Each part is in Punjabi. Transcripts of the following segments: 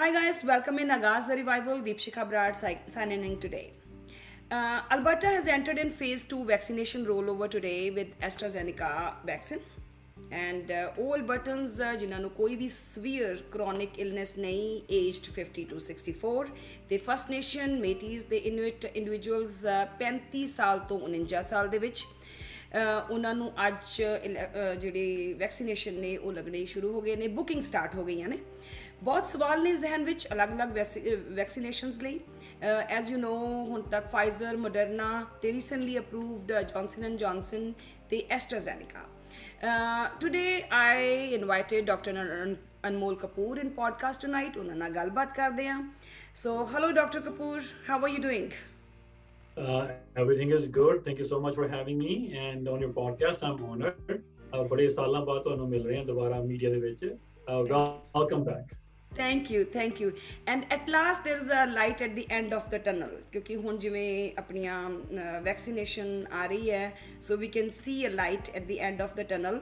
Hi guys, welcome in Agaz the Revival. Deepshika Brad signing in today. Uh, Alberta has entered in phase 2 vaccination rollover today with AstraZeneca vaccine. And ਉਹ ਅਲਬਰਟਨਸ ਜਿਨ੍ਹਾਂ ਨੂੰ ਕੋਈ ਵੀ ਸਵੀਅਰ ਕ੍ਰੋਨਿਕ ਇਲਨੈਸ ਨਹੀਂ ਏਜਡ 50 ਟੂ 64 ਤੇ ਫਸਟ ਨੇਸ਼ਨ ਮੇਟੀਜ਼ ਦੇ ਇਨਵਿਟ ਇੰਡੀਵਿਜੂਅਲਸ 35 ਸਾਲ ਤੋਂ 49 ਸਾਲ ਦੇ ਵਿੱਚ ਉਹਨਾਂ ਨੂੰ ਅੱਜ ਜਿਹੜੀ ਵੈਕਸੀਨੇਸ਼ਨ ਨੇ ਉਹ ਲੱਗਣੇ ਸ਼ੁਰੂ ਹੋ ਗਏ ਨੇ ਬੁਕਿੰਗ ਸਟਾਰਟ ਹੋ ਗਈਆਂ ਨੇ ਬਹੁਤ ਸਵਾਲ ਨੇ ਜ਼ਿਹਨ ਵਿੱਚ ਅਲੱਗ-ਅਲੱਗ ਵੈਕਸੀਨੇਸ਼ਨਸ ਲਈ। ਐਜ਼ ਯੂ نو ਹੁਣ ਤੱਕ ਫਾਈਜ਼ਰ ਮੋਡਰਨਾ ਤੇ recently approved Johnson and Johnson ਤੇ AstraZeneca today I invited doctor Anmol Kapoor in podcast tonight ਉਹਨਾਂ ਨਾਲ ਗੱਲਬਾਤ ਕਰਦੇ ਹਾਂ। So hello doctor Kapoor how are you doing Uh, everything is good. Thank you so much for having me and on your podcast. I'm honored. Uh, ਬੜੇ ਸਾਲਾਂ ਬਾਅਦ ਤੁਹਾਨੂੰ ਮਿਲ ਰਹੇ ਹਾਂ ਦੁਬਾਰਾ ਮੀਡੀਆ ਦੇ ਵਿੱਚ। Welcome back thank you thank you and at last there is a light at the end of the tunnel ਕਿਉਂਕਿ ਹੁਣ ਜਿਵੇਂ ਆਪਣੀਆਂ ਵੈਕਸੀਨੇਸ਼ਨ ਆ ਰਹੀ ਹੈ so we can see a light at the end of the tunnel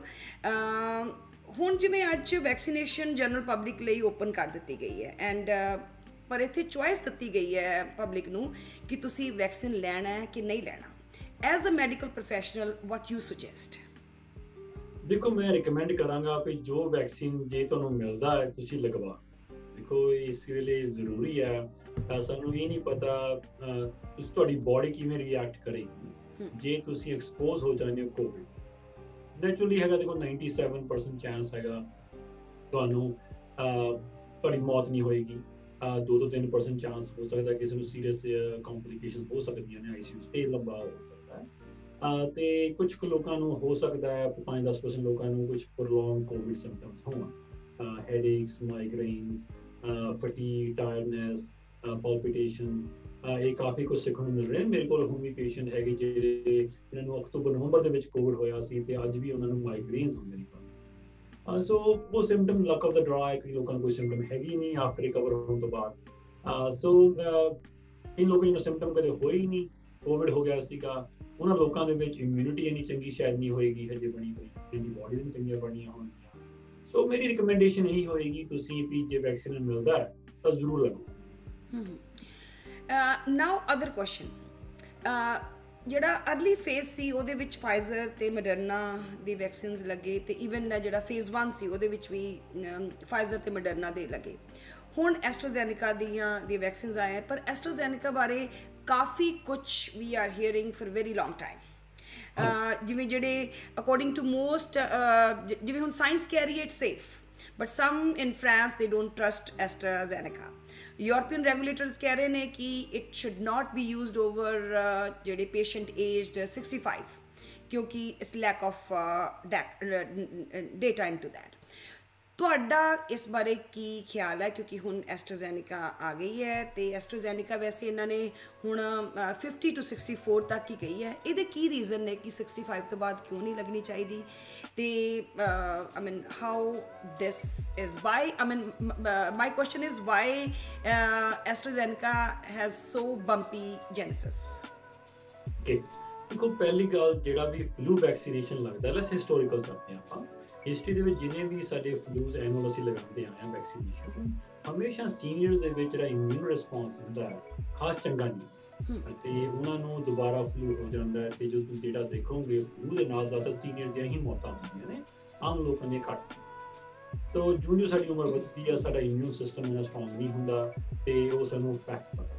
ਹੁਣ ਜਿਵੇਂ ਅੱਜ ਵੈਕਸੀਨੇਸ਼ਨ ਜਨਰਲ ਪਬਲਿਕ ਲਈ ਓਪਨ ਕਰ ਦਿੱਤੀ ਗਈ ਹੈ ਐਂਡ ਪਰ ਇੱਥੇ ਚੁਆਇਸ ਦਿੱਤੀ ਗਈ ਹੈ ਪਬਲਿਕ ਨੂੰ ਕਿ ਤੁਸੀਂ ਵੈਕਸੀਨ ਲੈਣਾ ਹੈ ਕਿ ਨਹੀਂ ਲੈਣਾ as a medical professional what you suggest ਦੇਖੋ ਮੈਂ ਰეკਮੈਂਡ ਕਰਾਂਗਾ ਕਿ ਜੋ ਵੈਕਸੀਨ ਜੇ ਤੁਹਾਨੂੰ ਮਿਲਦਾ ਹੈ ਤੁਸੀਂ ਲਗਵਾ ਦੇਖੋ ਇਸ ਵੇਲੇ ਜ਼ਰੂਰੀ ਹੈ ਸਾਨੂੰ ਇਹ ਨਹੀਂ ਪਤਾ ਤੁਸੀਂ ਤੁਹਾਡੀ ਬਾਡੀ ਕਿਵੇਂ ਰਿਐਕਟ ਕਰੇਗੀ। ਜੇ ਤੁਸੀਂ ਐਕਸਪੋਜ਼ ਹੋ ਜਾਂਦੇ ਹੋ ਕੋਵਿਡ ਨੇਚਰਲੀ ਹੈਗਾ ਦੇਖੋ 97% ਚਾਂਸ ਹੈਗਾ ਤੁਹਾਨੂੰ ਤੁਹਾਡੀ ਮੌਤ ਨਹੀਂ ਹੋਏਗੀ। 2 ਤੋਂ 3% ਚਾਂਸ ਹੋ ਸਕਦਾ ਕਿਸੇ ਨੂੰ ਸੀਰੀਅਸ ਕੰਪਲਿਕੇਸ਼ਨ ਹੋ ਸਕਦੀਆਂ ਨੇ ਆਈਸੀਯੂ ਸਟੇ ਲੰਬਾ ਹੋ ਸਕਦਾ ਹੈ। ਤੇ ਕੁਝ ਕੁ ਲੋਕਾਂ ਨੂੰ ਹੋ ਸਕਦਾ ਹੈ 5-10% ਲੋਕਾਂ ਨੂੰ ਕੁਝ ਪ੍ਰੋਲੋਂਗ ਕੋਵਿਡ ਸਿੰਪਟਮਸ ਹੋਣ। Headaches migraines fatigue tiredness palpitations ਇਹ ਕਾਫੀ ਕੁਝ ਸਿੱਖਣ ਨੂੰ ਮਿਲ ਰਿਹਾ। ਮੇਰੇ ਕੋਲ ਹੁਣ ਵੀ ਪੇਸ਼ੈਂਟ ਹੈਗੇ ਜਿਹੜੇ ਇਹਨਾਂ ਨੂੰ ਅਕਤੂਬਰ, ਨਵੰਬਰ ਦੇ ਵਿੱਚ ਕੋਵਿਡ ਹੋਇਆ ਸੀ ਤੇ ਅੱਜ ਵੀ ਉਹਨਾਂ ਨੂੰ ਮਾਈਗ੍ਰੇਨਸ ਹੁੰਦੇ ਨੇ। ਸੋ ਉਹ ਸਿੰਪਟਮ ਲੱਕ ਆਫ ਦਾ ਡਰਾ ਕਿ ਲੋਕਾਂ ਨੂੰ ਕੋਈ ਸਿੰਪਟਮ ਹੈਗੀ ਨਹੀਂ ਆਫਟਰ ਰਿਕਵਰ ਹੋਣ ਤੋਂ ਬਾਅਦ। ਸੋ ਇਨ ਲੋਕਾਂ ਨੂੰ ਸਿੰਪਟਮ ਕਦੇ ਹੋਈ ਨਹੀਂ। ਕੋਵਿਡ ਹੋ ਗਿਆ ਸੀਗਾ। ਉਹਨਾਂ ਲੋਕਾਂ ਦੇ ਵਿੱਚ ਇਮਿਊਨਿਟੀ ਇੰਨੀ ਚੰਗੀ ਸ਼ਾਇਦ ਨਹੀਂ ਹੋਏਗੀ, ਹਜੇ ਬਣੀ ਹੋਈ ਇਹਦੀ ਬਾਡੀਜ਼ ਨਹੀਂ ਚੰਗੀਆਂ ਬਣੀਆਂ ਹੋਣਗੀਆਂ। ਸੋ ਮੇਰੀ ਰეკਮੈਂਡੇਸ਼ਨ ਇਹੀ ਹੋਏਗੀ, ਤੁਸੀਂ ਵੀ ਜੇ ਵੈਕਸੀਨ ਮਿਲਦਾ ਹੈ, ਤਾਂ ਜ਼ਰੂਰ ਲਗਾਓ ਹਮ ਨਾਓ ਅਦਰ ਕੁਐਸਚਨ ਜਿਹੜਾ ਅਰਲੀ ਫੇਜ਼ ਸੀ, ਉਹਦੇ ਵਿੱਚ ਫਾਈਜ਼ਰ ਤੇ ਮੋਡਰਨਾ ਦੀ ਵੈਕਸੀਨਸ ਲੱਗੇ ਤੇ ਇਵਨ ਜਿਹੜਾ ਫੇਜ਼ 1 ਸੀ, ਉਹਦੇ ਵਿੱਚ ਵੀ ਫਾਈਜ਼ਰ ਤੇ ਮੋਡਰਨਾ ਦੇ ਲੱਗੇ। ਹੁਣ ਐਸਟ੍ਰੋਜੈਨਿਕਾ ਦੀਆਂ, ਦੀ ਵੈਕਸੀਨਸ ਆਏ ਪਰ ਐਸਟ੍ਰੋਜੈਨਿਕਾ ਬਾਰੇ ਕਾਫੀ ਕੁਝ we are hearing for very long time ਜਿਵੇਂ ਜਿਹੜੇ ਅਕੋਰਡਿੰਗ ਟੂ ਮੋਸਟ ਜਿਵੇਂ ਹੁਣ ਸਾਇੰਸ ਕਹਿ ਰਹੀ ਹੈ it safe but some in France they don't trust AstraZeneca European regulators ਕਹਿ ਰਹੇ ਨੇ ਕਿ it should not be used over ਜਿਹੜੇ ਪੇਸ਼ੈਂਟ ਏਜਡ 65 ਕਿਉਂਕਿ ਇਸ lack of data into that ਤੁਹਾਡਾ ਇਸ ਬਾਰੇ ਕੀ ਖਿਆਲ ਹੈ? ਕਿਉਂਕਿ ਹੁਣ ਐਸਟਰਾਜ਼ੈਨਿਕਾ ਆ ਗਈ ਹੈ ਤੇ ਐਸਟਰਾਜ਼ੈਨਿਕਾ ਵੈਸੇ ਇਹਨਾਂ ਨੇ ਹੁਣ 50 ਟੂ 64 ਤੱਕ ਹੀ ਗਈ ਹੈ। ਇਹਦੇ ਕੀ ਰੀਜ਼ਨ ਨੇ ਕਿ 65 ਤੋਂ ਬਾਅਦ ਕਿਉਂ ਨਹੀਂ ਲੱਗਣੀ ਚਾਹੀਦੀ? ਤੇ I mean how this is why I mean my question is why AstraZeneca has so bumpy genesis okay ਦੇਖੋ, ਪਹਿਲੀ ਗੱਲ ਜਿਹੜਾ ਵੀ ਫਲੂ ਵੈਕਸੀਨੇਸ਼ਨ ਲੱਗਦਾ ਲੈਸ ਹਿਸਟੋਰੀਕਲ ਕਰਦੇ ਆਪਾਂ ਹਿਸਟਰੀ ਦੇ ਵਿੱਚ ਜਿਨੇ ਵੀ ਸਾਡੇ ਫਲੂਜ਼ ਐਨੂਅਲ ਅਸੀਂ ਲਗਾਉਂਦੇ ਆਏ ਆ ਵੈਕਸੀਨੇਸ਼ਨ ਹਮੇਸ਼ਾ ਸੀਨੀਅਰਸ ਦੇ ਵਿੱਚ ਜਿਹੜਾ ਇਮਿਊਨ ਰਿਸਪੌਂਸ ਹੁੰਦਾ ਹੈ ਖਾਸ ਚੰਗਾ ਨਹੀਂ। ਤੇ ਉਹਨਾਂ ਨੂੰ ਦੁਬਾਰਾ ਫਲੂ ਹੋ ਜਾਂਦਾ ਹੈ ਤੇ ਜੋ ਤੁਸੀਂ ਜਿਹੜਾ ਦੇਖੋਗੇ ਫਲੂ ਦੇ ਨਾਲ ਜ਼ਿਆਦਾ ਸੀਨੀਅਰ ਦੀਆਂ ਹੀ ਮੌਤਾਂ ਹੁੰਦੀਆਂ ਨੇ ਆਮ ਲੋਕਾਂ ਦੇ ਘੱਟ। ਸੋ ਜੂਨੀਅਰ ਸਾਡੀ ਉਮਰ ਵੱਧਦੀ ਹੈ ਸਾਡਾ ਇਮਿਊਨ ਸਿਸਟਮ ਇਹਨਾਂ ਸਟਰੋਂਗ ਨਹੀਂ ਹੁੰਦਾ ਤੇ ਉਹ ਸਾਨੂੰ ਇਫੈਕਟ ਕਰਦਾ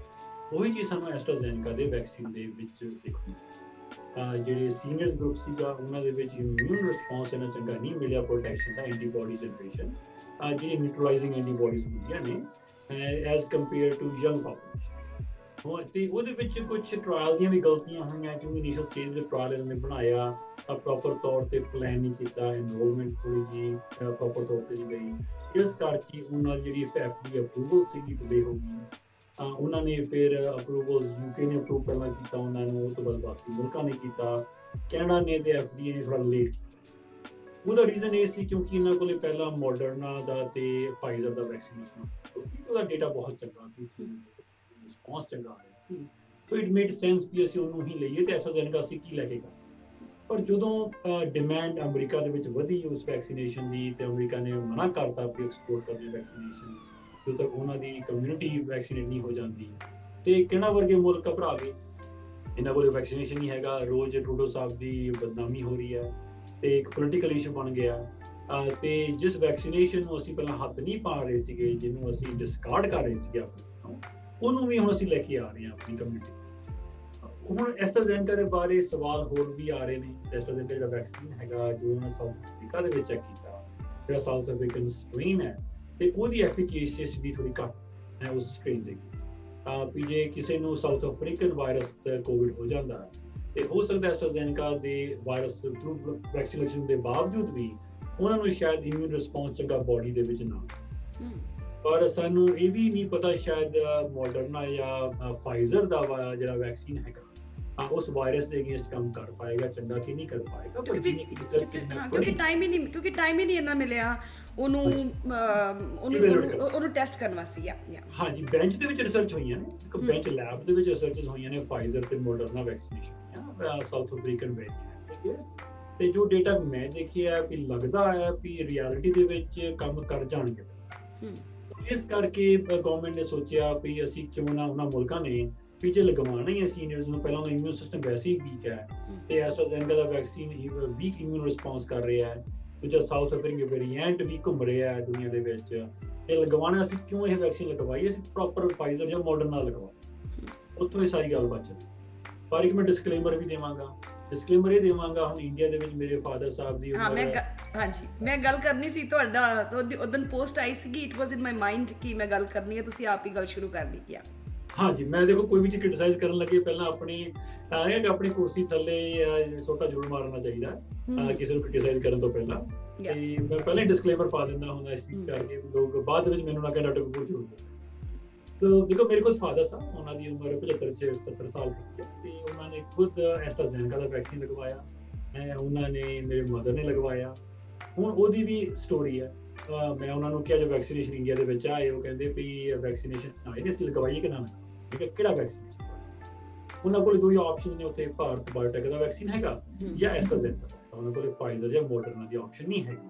ਉਹੀ ਚੀਜ਼ ਸਾਨੂੰ ਐਸਟਰਾਜ਼ੈਨਿਕਾ ਦੇ ਵੈਕਸੀਨ ਦੇ ਵਿੱਚ ਦੇਖੋ ਜਿਹੜੇ ਸੀਨੀਅਰਸ ਗਰੁੱਪ ਸੀਗਾ, ਉਹਨਾਂ ਦੇ ਵਿੱਚ ਇਮਿਊਨ ਰਿਸਪੌਂਸ ਇਹਨਾਂ ਚੰਗਾ ਨਹੀਂ ਮਿਲਿਆ ਪ੍ਰੋਟੈਕਸ਼ਨ ਦਾ ਐਂਟੀਬਾਡੀ ਜਨਰੇਸ਼ਨ ਜਿਹੜੀ ਨਿਊਟਰਲਾਈਜ਼ਿੰਗ ਐਂਟੀਬਾਡੀਜ਼ ਹੁੰਦੀਆਂ ਨੇ as compare to young population ਉਹ ਤੇ ਉਹਦੇ ਵਿੱਚ ਕੁਝ ਟ੍ਰਾਇਲ ਦੀਆਂ ਵੀ ਗਲਤੀਆਂ ਹੋਈਆਂ ਕਿਉਂਕਿ ਇਨੀਸ਼ੀਅਲ ਸਟੇਜ ਦੇ ਟ੍ਰਾਇਲ ਇਹਨਾਂ ਨੇ ਬਣਾਇਆ, ਤਾਂ ਪ੍ਰੋਪਰ ਤੌਰ ਤੇ ਪਲਾਨ ਨਹੀਂ ਕੀਤਾ ਐਨਰੋਲਮੈਂਟ ਥੋੜੀ ਜੀ ਪ੍ਰੋਪਰ ਤੌਰ ਤੇ ਨਹੀਂ ਗਈ। ਇਸ ਕਰਕੇ ਉਹਨਾਂ ਜਿਹੜੀ ਐਫਡੀ ਅਪਰੂਵਲ ਸੀਗੀ ਡਿਲੇ ਹੋ ਗਈ। ਉਹਨਾਂ ਨੇ ਫਿਰ ਅਪਰੂਵਲਸ ਯੂਕੇ ਨੇ ਅਪਰੂਵ ਪਹਿਲਾਂ ਕੀਤਾ, ਉਹਨਾਂ ਨੂੰ ਉਹ ਤੋਂ ਬਾਅਦ ਬਾਕੀ ਮੁਲਕਾਂ ਨੇ ਕੀਤਾ। ਕੈਨੇਡਾ ਨੇ ਤੇ ਐਫਡੀਏ ਨੇ ਥੋੜਾ ਲੇਟ ਉਹਦਾ ਰੀਜ਼ਨ ਇਹ ਸੀ ਕਿਉਂਕਿ ਇਹਨਾਂ ਕੋਲੇ ਪਹਿਲਾਂ ਮਾਡਰਨਾ ਦਾ ਤੇ ਫਾਈਜ਼ਰ ਦਾ ਵੈਕਸੀਨੇਸ਼ਨ ਸੀ। ਉਹਦਾ ਡਾਟਾ ਬਹੁਤ ਚੰਗਾ ਸੀ ਰਿਸਪੌਂਸ ਚੰਗਾ ਆਇਆ ਸੀ। ਸੋ ਇਟ ਮੇਡ ਸੈਂਸ ਕਿ ਅਸੀਂ ਉਹਨੂੰ ਹੀ ਲਈਏ ਤੇ ਐਸਟਰਾਜ਼ੈਨੇਕਾ ਸੀ ਕੀ ਲੈ ਕੇ ਪਰ ਜਦੋਂ ਡਿਮਾਂਡ ਅਮਰੀਕਾ ਦੇ ਵਿੱਚ ਵਧੀ ਉਸ ਵੈਕਸੀਨੇਸ਼ਨ ਦੀ ਤੇ ਅਮਰੀਕਾ ਨੇ ਮਨਾ ਕਰਤਾ ਕਿ ਐਕਸਪੋਰਟ ਕਰਨੀ ਵੈਕਸੀਨੇਸ਼ਨ ਜਦੋਂ ਤੱਕ ਉਹਨਾਂ ਦੀ ਕਮਿਊਨਿਟੀ ਵੈਕਸੀਨੇਟ ਨਹੀਂ ਹੋ ਜਾਂਦੀ। ਤੇ ਕਿਹੜਾ ਵਰਗੇ ਮੁਲਕ ਘਬਰਾ ਗਏ ਇਹਨਾਂ ਕੋਲ ਵੈਕਸੀਨੇਸ਼ਨ ਨਹੀਂ ਹੈਗਾ, ਰੋਜ਼ ਟਰੂਡੋ ਸਾਹਿਬ ਦੀ ਬਦਨਾਮੀ ਹੋ ਰਹੀ ਹੈ ਤੇ ਇੱਕ ਪੋਲੀਟੀਕਲ ਇਸ਼ੂ ਬਣ ਗਿਆ। ਅਹ ਤੇ ਜਿਸ ਵੈਕਸੀਨੇਸ਼ਨ ਨੂੰ ਅਸੀਂ ਪਹਿਲਾਂ ਹੱਥ ਨਹੀਂ ਪਾ ਰਹੇ ਸੀਗੇ, ਜਿਹਨੂੰ ਅਸੀਂ ਡਿਸਕਾਰਡ ਕਰ ਰਹੇ ਸੀਗੇ ਆਪਣੇ ਉਹਨੂੰ ਵੀ ਹੁਣ ਅਸੀਂ ਲੈ ਕੇ ਆ ਰਹੇ ਹਾਂ ਆਪਣੀ ਕਮਿਊਨਿਟੀ ਹੁਣ ਐਸਟਰਾਜ਼ੈਨਕਾ ਦੇ ਬਾਰੇ ਸਵਾਲ ਹੋਰ ਵੀ ਆ ਰਹੇ ਨੇ। ਐਸਟਰਾਜ਼ੈਨਕਾ ਜਿਹੜਾ ਵੈਕਸੀਨ ਹੈਗਾ, ਜੋ ਉਹਨਾਂ ਸਾਊਥ ਅਫਰੀਕਾ ਦੇ ਵਿੱਚ ਚੈੱਕ ਕੀਤਾ, ਜਿਹੜਾ ਸਾਊਥ ਅਫਰੀਕਨ ਸਟ੍ਰੇਨ ਹੈ ਤੇ ਉਹਦੀ ਐਫੀਕੇਸੀਅਸ ਵੀ ਥੋੜੀ ਘੱਟ ਹੈ ਉਸ ਸਟ੍ਰੇਨ ਦੇ ਤਾਂ ਵੀ ਜੇ ਕਿਸੇ ਨੂੰ ਸਾਊਥ ਅਫਰੀਕਨ ਵਾਇਰਸ ਕੋਵਿਡ ਹੋ ਜਾਂਦਾ ਹੈ ਤੇ ਹੋ ਸਕਦਾ ਐਸਟਰਾਜ਼ੈਨਕਾ ਦੇ ਵਾਇਰਸ ਵੈਕਸੀਨੇਸ਼ਨ ਦੇ ਬਾਵਜੂਦ ਵੀ ਉਹਨਾਂ ਨੂੰ ਸ਼ਾਇਦ ਇਮਿਊਨ ਰਿਸਪੌਂਸ ਚੰਗਾ ਬਾਡੀ ਦੇ ਵਿੱਚ ਨਾ ਪਰ ਸਾਨੂੰ ਇਹ ਵੀ ਨਹੀਂ ਪਤਾ ਸ਼ਾਇਦ ਮਾਡਰਨਾ ਜਾਂ ਫਾਈਜ਼ਰ ਦਾ ਜਿਹੜਾ ਵੈਕਸੀਨ ਹੈਗਾ ਅਹ ਉਸ ਵਾਇਰਸ ਦੇ ਅਗੇਂਸਟ ਕੰਮ ਕਰ ਪਾਏਗਾ ਚੰਗਾ ਕਿ ਨਹੀਂ ਕਰ ਪਾਏਗਾ ਕਿਉਂਕਿ ਕਿ ਹਾਂ, ਟਾਈਮ ਹੀ ਨਹੀਂ ਕਿਉਂਕਿ ਟਾਈਮ ਹੀ ਨਹੀਂ ਇੰਨਾ ਮਿਲਿਆ। ਉਹਨੂੰ ਉਹਨੂੰ ਉਹਨੂੰ- ਟੈਸਟ ਕਰਨ ਵਾਸਤੇ ਯਾ ਯਾ ਹਾਂਜੀ ਬੈਂਚ ਦੇ ਵਿੱਚ ਰਿਸਰਚ ਹੋਈਆਂ ਨੇ। ਇੱਕ। ਬੈਂਚ ਲੈਬ ਦੇ ਵਿੱਚ ਰਿਸਰਚਸ ਹੋਈਆਂ ਨੇ ਫਾਈਜ਼ਰ ਤੇ ਮਾਡਰਨਾ ਵੈਕਸੀਨੇਸ਼ਨ ਆ ਸਾਊਥ ਅਫਰੀਕਨ ਵੇਰੀਐਂਟ ਤੇ ਜੋ ਡਾਟਾ ਮੈਂ ਦੇਖਿਆ ਹੈ ਵੀ ਲੱਗਦਾ ਹੈ ਵੀ ਰਿਐਲਿਟੀ ਦੇ ਵਿੱਚ ਕੰਮ ਕਰ ਜਾਣਗੇ। ਹਮ, ਇਸ ਕਰਕੇ ਗਵਰਨਮੈਂਟ ਨੇ ਸੋਚਿਆ ਵੀ ਅਸੀਂ ਕਿਉਂ ਨਾ ਉਹਨਾਂ ਮੁਲਕਾਂ ਨੇ ਵੀ ਜੇ ਲਗਵਾਉਣਾ ਹੀ ਹੈ ਸੀਨੀਅਰਸ ਨੂੰ ਪਹਿਲਾਂ ਉਹਦਾ ਇਮਿਊਨ ਸਿਸਟਮ ਵੈਸੇ ਹੀ ਵੀਕ ਹੈ। ਤੇ ਐਸਟਰਾਜ਼ੈਨਕਾ ਦਾ ਵੈਕਸੀਨ ਹੀ ਵੀਕ ਇਮਿਊਨ ਰਿਸਪੌਂਸ ਕਰ ਰਿਹਾ ਹੈ ਦੂਜਾ ਸਾਊਥ ਅਫਰੀਕਨ ਵੇਰੀਐਂਟ ਵੀ ਘੁੰਮ ਰਿਹਾ ਹੈ ਦੁਨੀਆ ਦੇ ਵਿੱਚ। ਇਹ ਲਗਵਾਉਣਾ ਅਸੀਂ ਕਿਉਂ ਇਹ ਵੈਕਸੀਨ ਲਗਵਾਈ? ਅਸੀਂ ਪ੍ਰੋਪਰ ਫਾਈਜ਼ਰ ਜਾਂ ਮਾਡਰਨਾ ਲਗਵਾ ਉੱਥੋਂ ਇਹ ਸਾਰੀ ਗੱਲ ਬਚ ਪਰ ਇੱਕ ਮੈਂ ਡਿਸਕਲੇਮਰ ਵੀ ਦੇਵਾਂਗਾ। ਡਿਸਕਲੇਮਰ ਇਹ ਦੇਵਾਂਗਾ ਹੁਣ ਇੰਡੀਆ ਦੇ ਵਿੱਚ ਮੇਰੇ ਫਾਦਰ ਸਾਹਿਬ ਦੀ ਹਾਂ ਮੈਂ ਹਾਂਜੀ ਮੈਂ ਗੱਲ ਕਰਨੀ ਸੀ ਤੁਹਾਡਾ ਉਦੋਂ ਪੋਸਟ ਆਈ ਸੀਗੀ it was in my mind ਕਿ ਮੈਂ ਗੱਲ ਕਰਨੀ ਹੈ ਤੁਸੀਂ ਆਪ ਹੀ ਗੱਲ ਸ਼ੁਰੂ ਕਰ ਲਈ ਕਿਆ ਹਾਂਜੀ ਮੈਂ ਦੇਖੋ ਕੋਈ ਵੀ ਚੀਜ਼ ਕ੍ਰਿਟਿਸਾਈਜ਼ ਕਰਨ ਲੱਗੇ ਪਹਿਲਾਂ ਆਪਣੀ ਇਹ ਆਪਣੀ ਕੁਰਸੀ ਥੱਲੇ ਸੋਟਾ ਜ਼ਰੂਰ ਮਾਰਨਾ ਚਾਹੀਦਾ ਕਿਸੇ ਨੂੰ ਕ੍ਰਿਟਿਸਾਈਜ਼ ਕਰਨ ਤੋਂ ਪਹਿਲਾਂ. ਤੇ ਮੈਂ ਪਹਿਲਾਂ ਹੀ ਡਿਸਕਲੇਮਰ ਪਾ ਦਿੰਦਾ ਹੁੰਦਾ ਇਸ ਚੀਜ਼। ਕਰਕੇ ਲੋਕ ਬਾਅਦ ਵਿੱਚ ਮੈਨੂੰ ਨਾ ਕਹਿ ਡਾਕਟਰ ਕਪੂਰ ਜ਼ਰੂਰ ਸੋ ਦੇਖੋ ਮੇਰੇ ਕੋਲ ਫਾਦਰ ਸਾਹਿਬ ਉਹਨਾਂ ਦੀ ਉਮਰ 75 ਛੇ 70 ਸਾਲ ਦੀ ਤੇ ਉਹਨਾਂ ਨੇ ਖੁਦ ਐਸਟਰਾਜ਼ੈਨਕਾ ਦਾ ਵੈਕਸੀਨ ਲਗਵਾਇਆ ਹੈ ਉਹਨਾਂ ਨੇ ਮੇਰੇ ਮਦਰ ਨੇ ਲਗਵਾਇਆ। ਹੁਣ ਉਹਦੀ ਵੀ ਸਟੋਰੀ ਹੈ। ਮੈਂ ਉਹਨਾਂ ਨੂੰ ਕਿਹਾ ਜੋ ਵੈਕਸੀਨੇਸ਼ਨ ਇੰਡੀਆ ਦੇ ਵਿੱਚ ਆਏ ਉਹ ਕਹਿੰਦੇ ਵੀ ਵੈਕਸੀਨੇਸ਼ਨ ਆਏ ਨੇ ਲਗਵਾਈਏ ਕਿ ਨਾ ਠੀਕ ਹੈ ਕਿਹੜਾ ਵੈਕਸੀਨੇਸ਼ਨ ਉਹਨਾਂ ਕੋਲ ਦੋ ਹੀ ਆਪਸ਼ਨ ਨੇ ਉੱਥੇ ਭਾਰਤ ਬਾਇਓਟੈਕ ਦਾ ਵੈਕਸੀਨ ਹੈਗਾ ਜਾਂ ਐਸਟਰਾਜ਼ੈਨਕਾ ਦਾ। ਉਹਨਾਂ ਕੋਲ ਫਾਈਜ਼ਰ ਜਾਂ ਮੋਡਰਨਾ ਦੀ ਆਪਸ਼ਨ ਨਹੀਂ ਹੈਗੀ।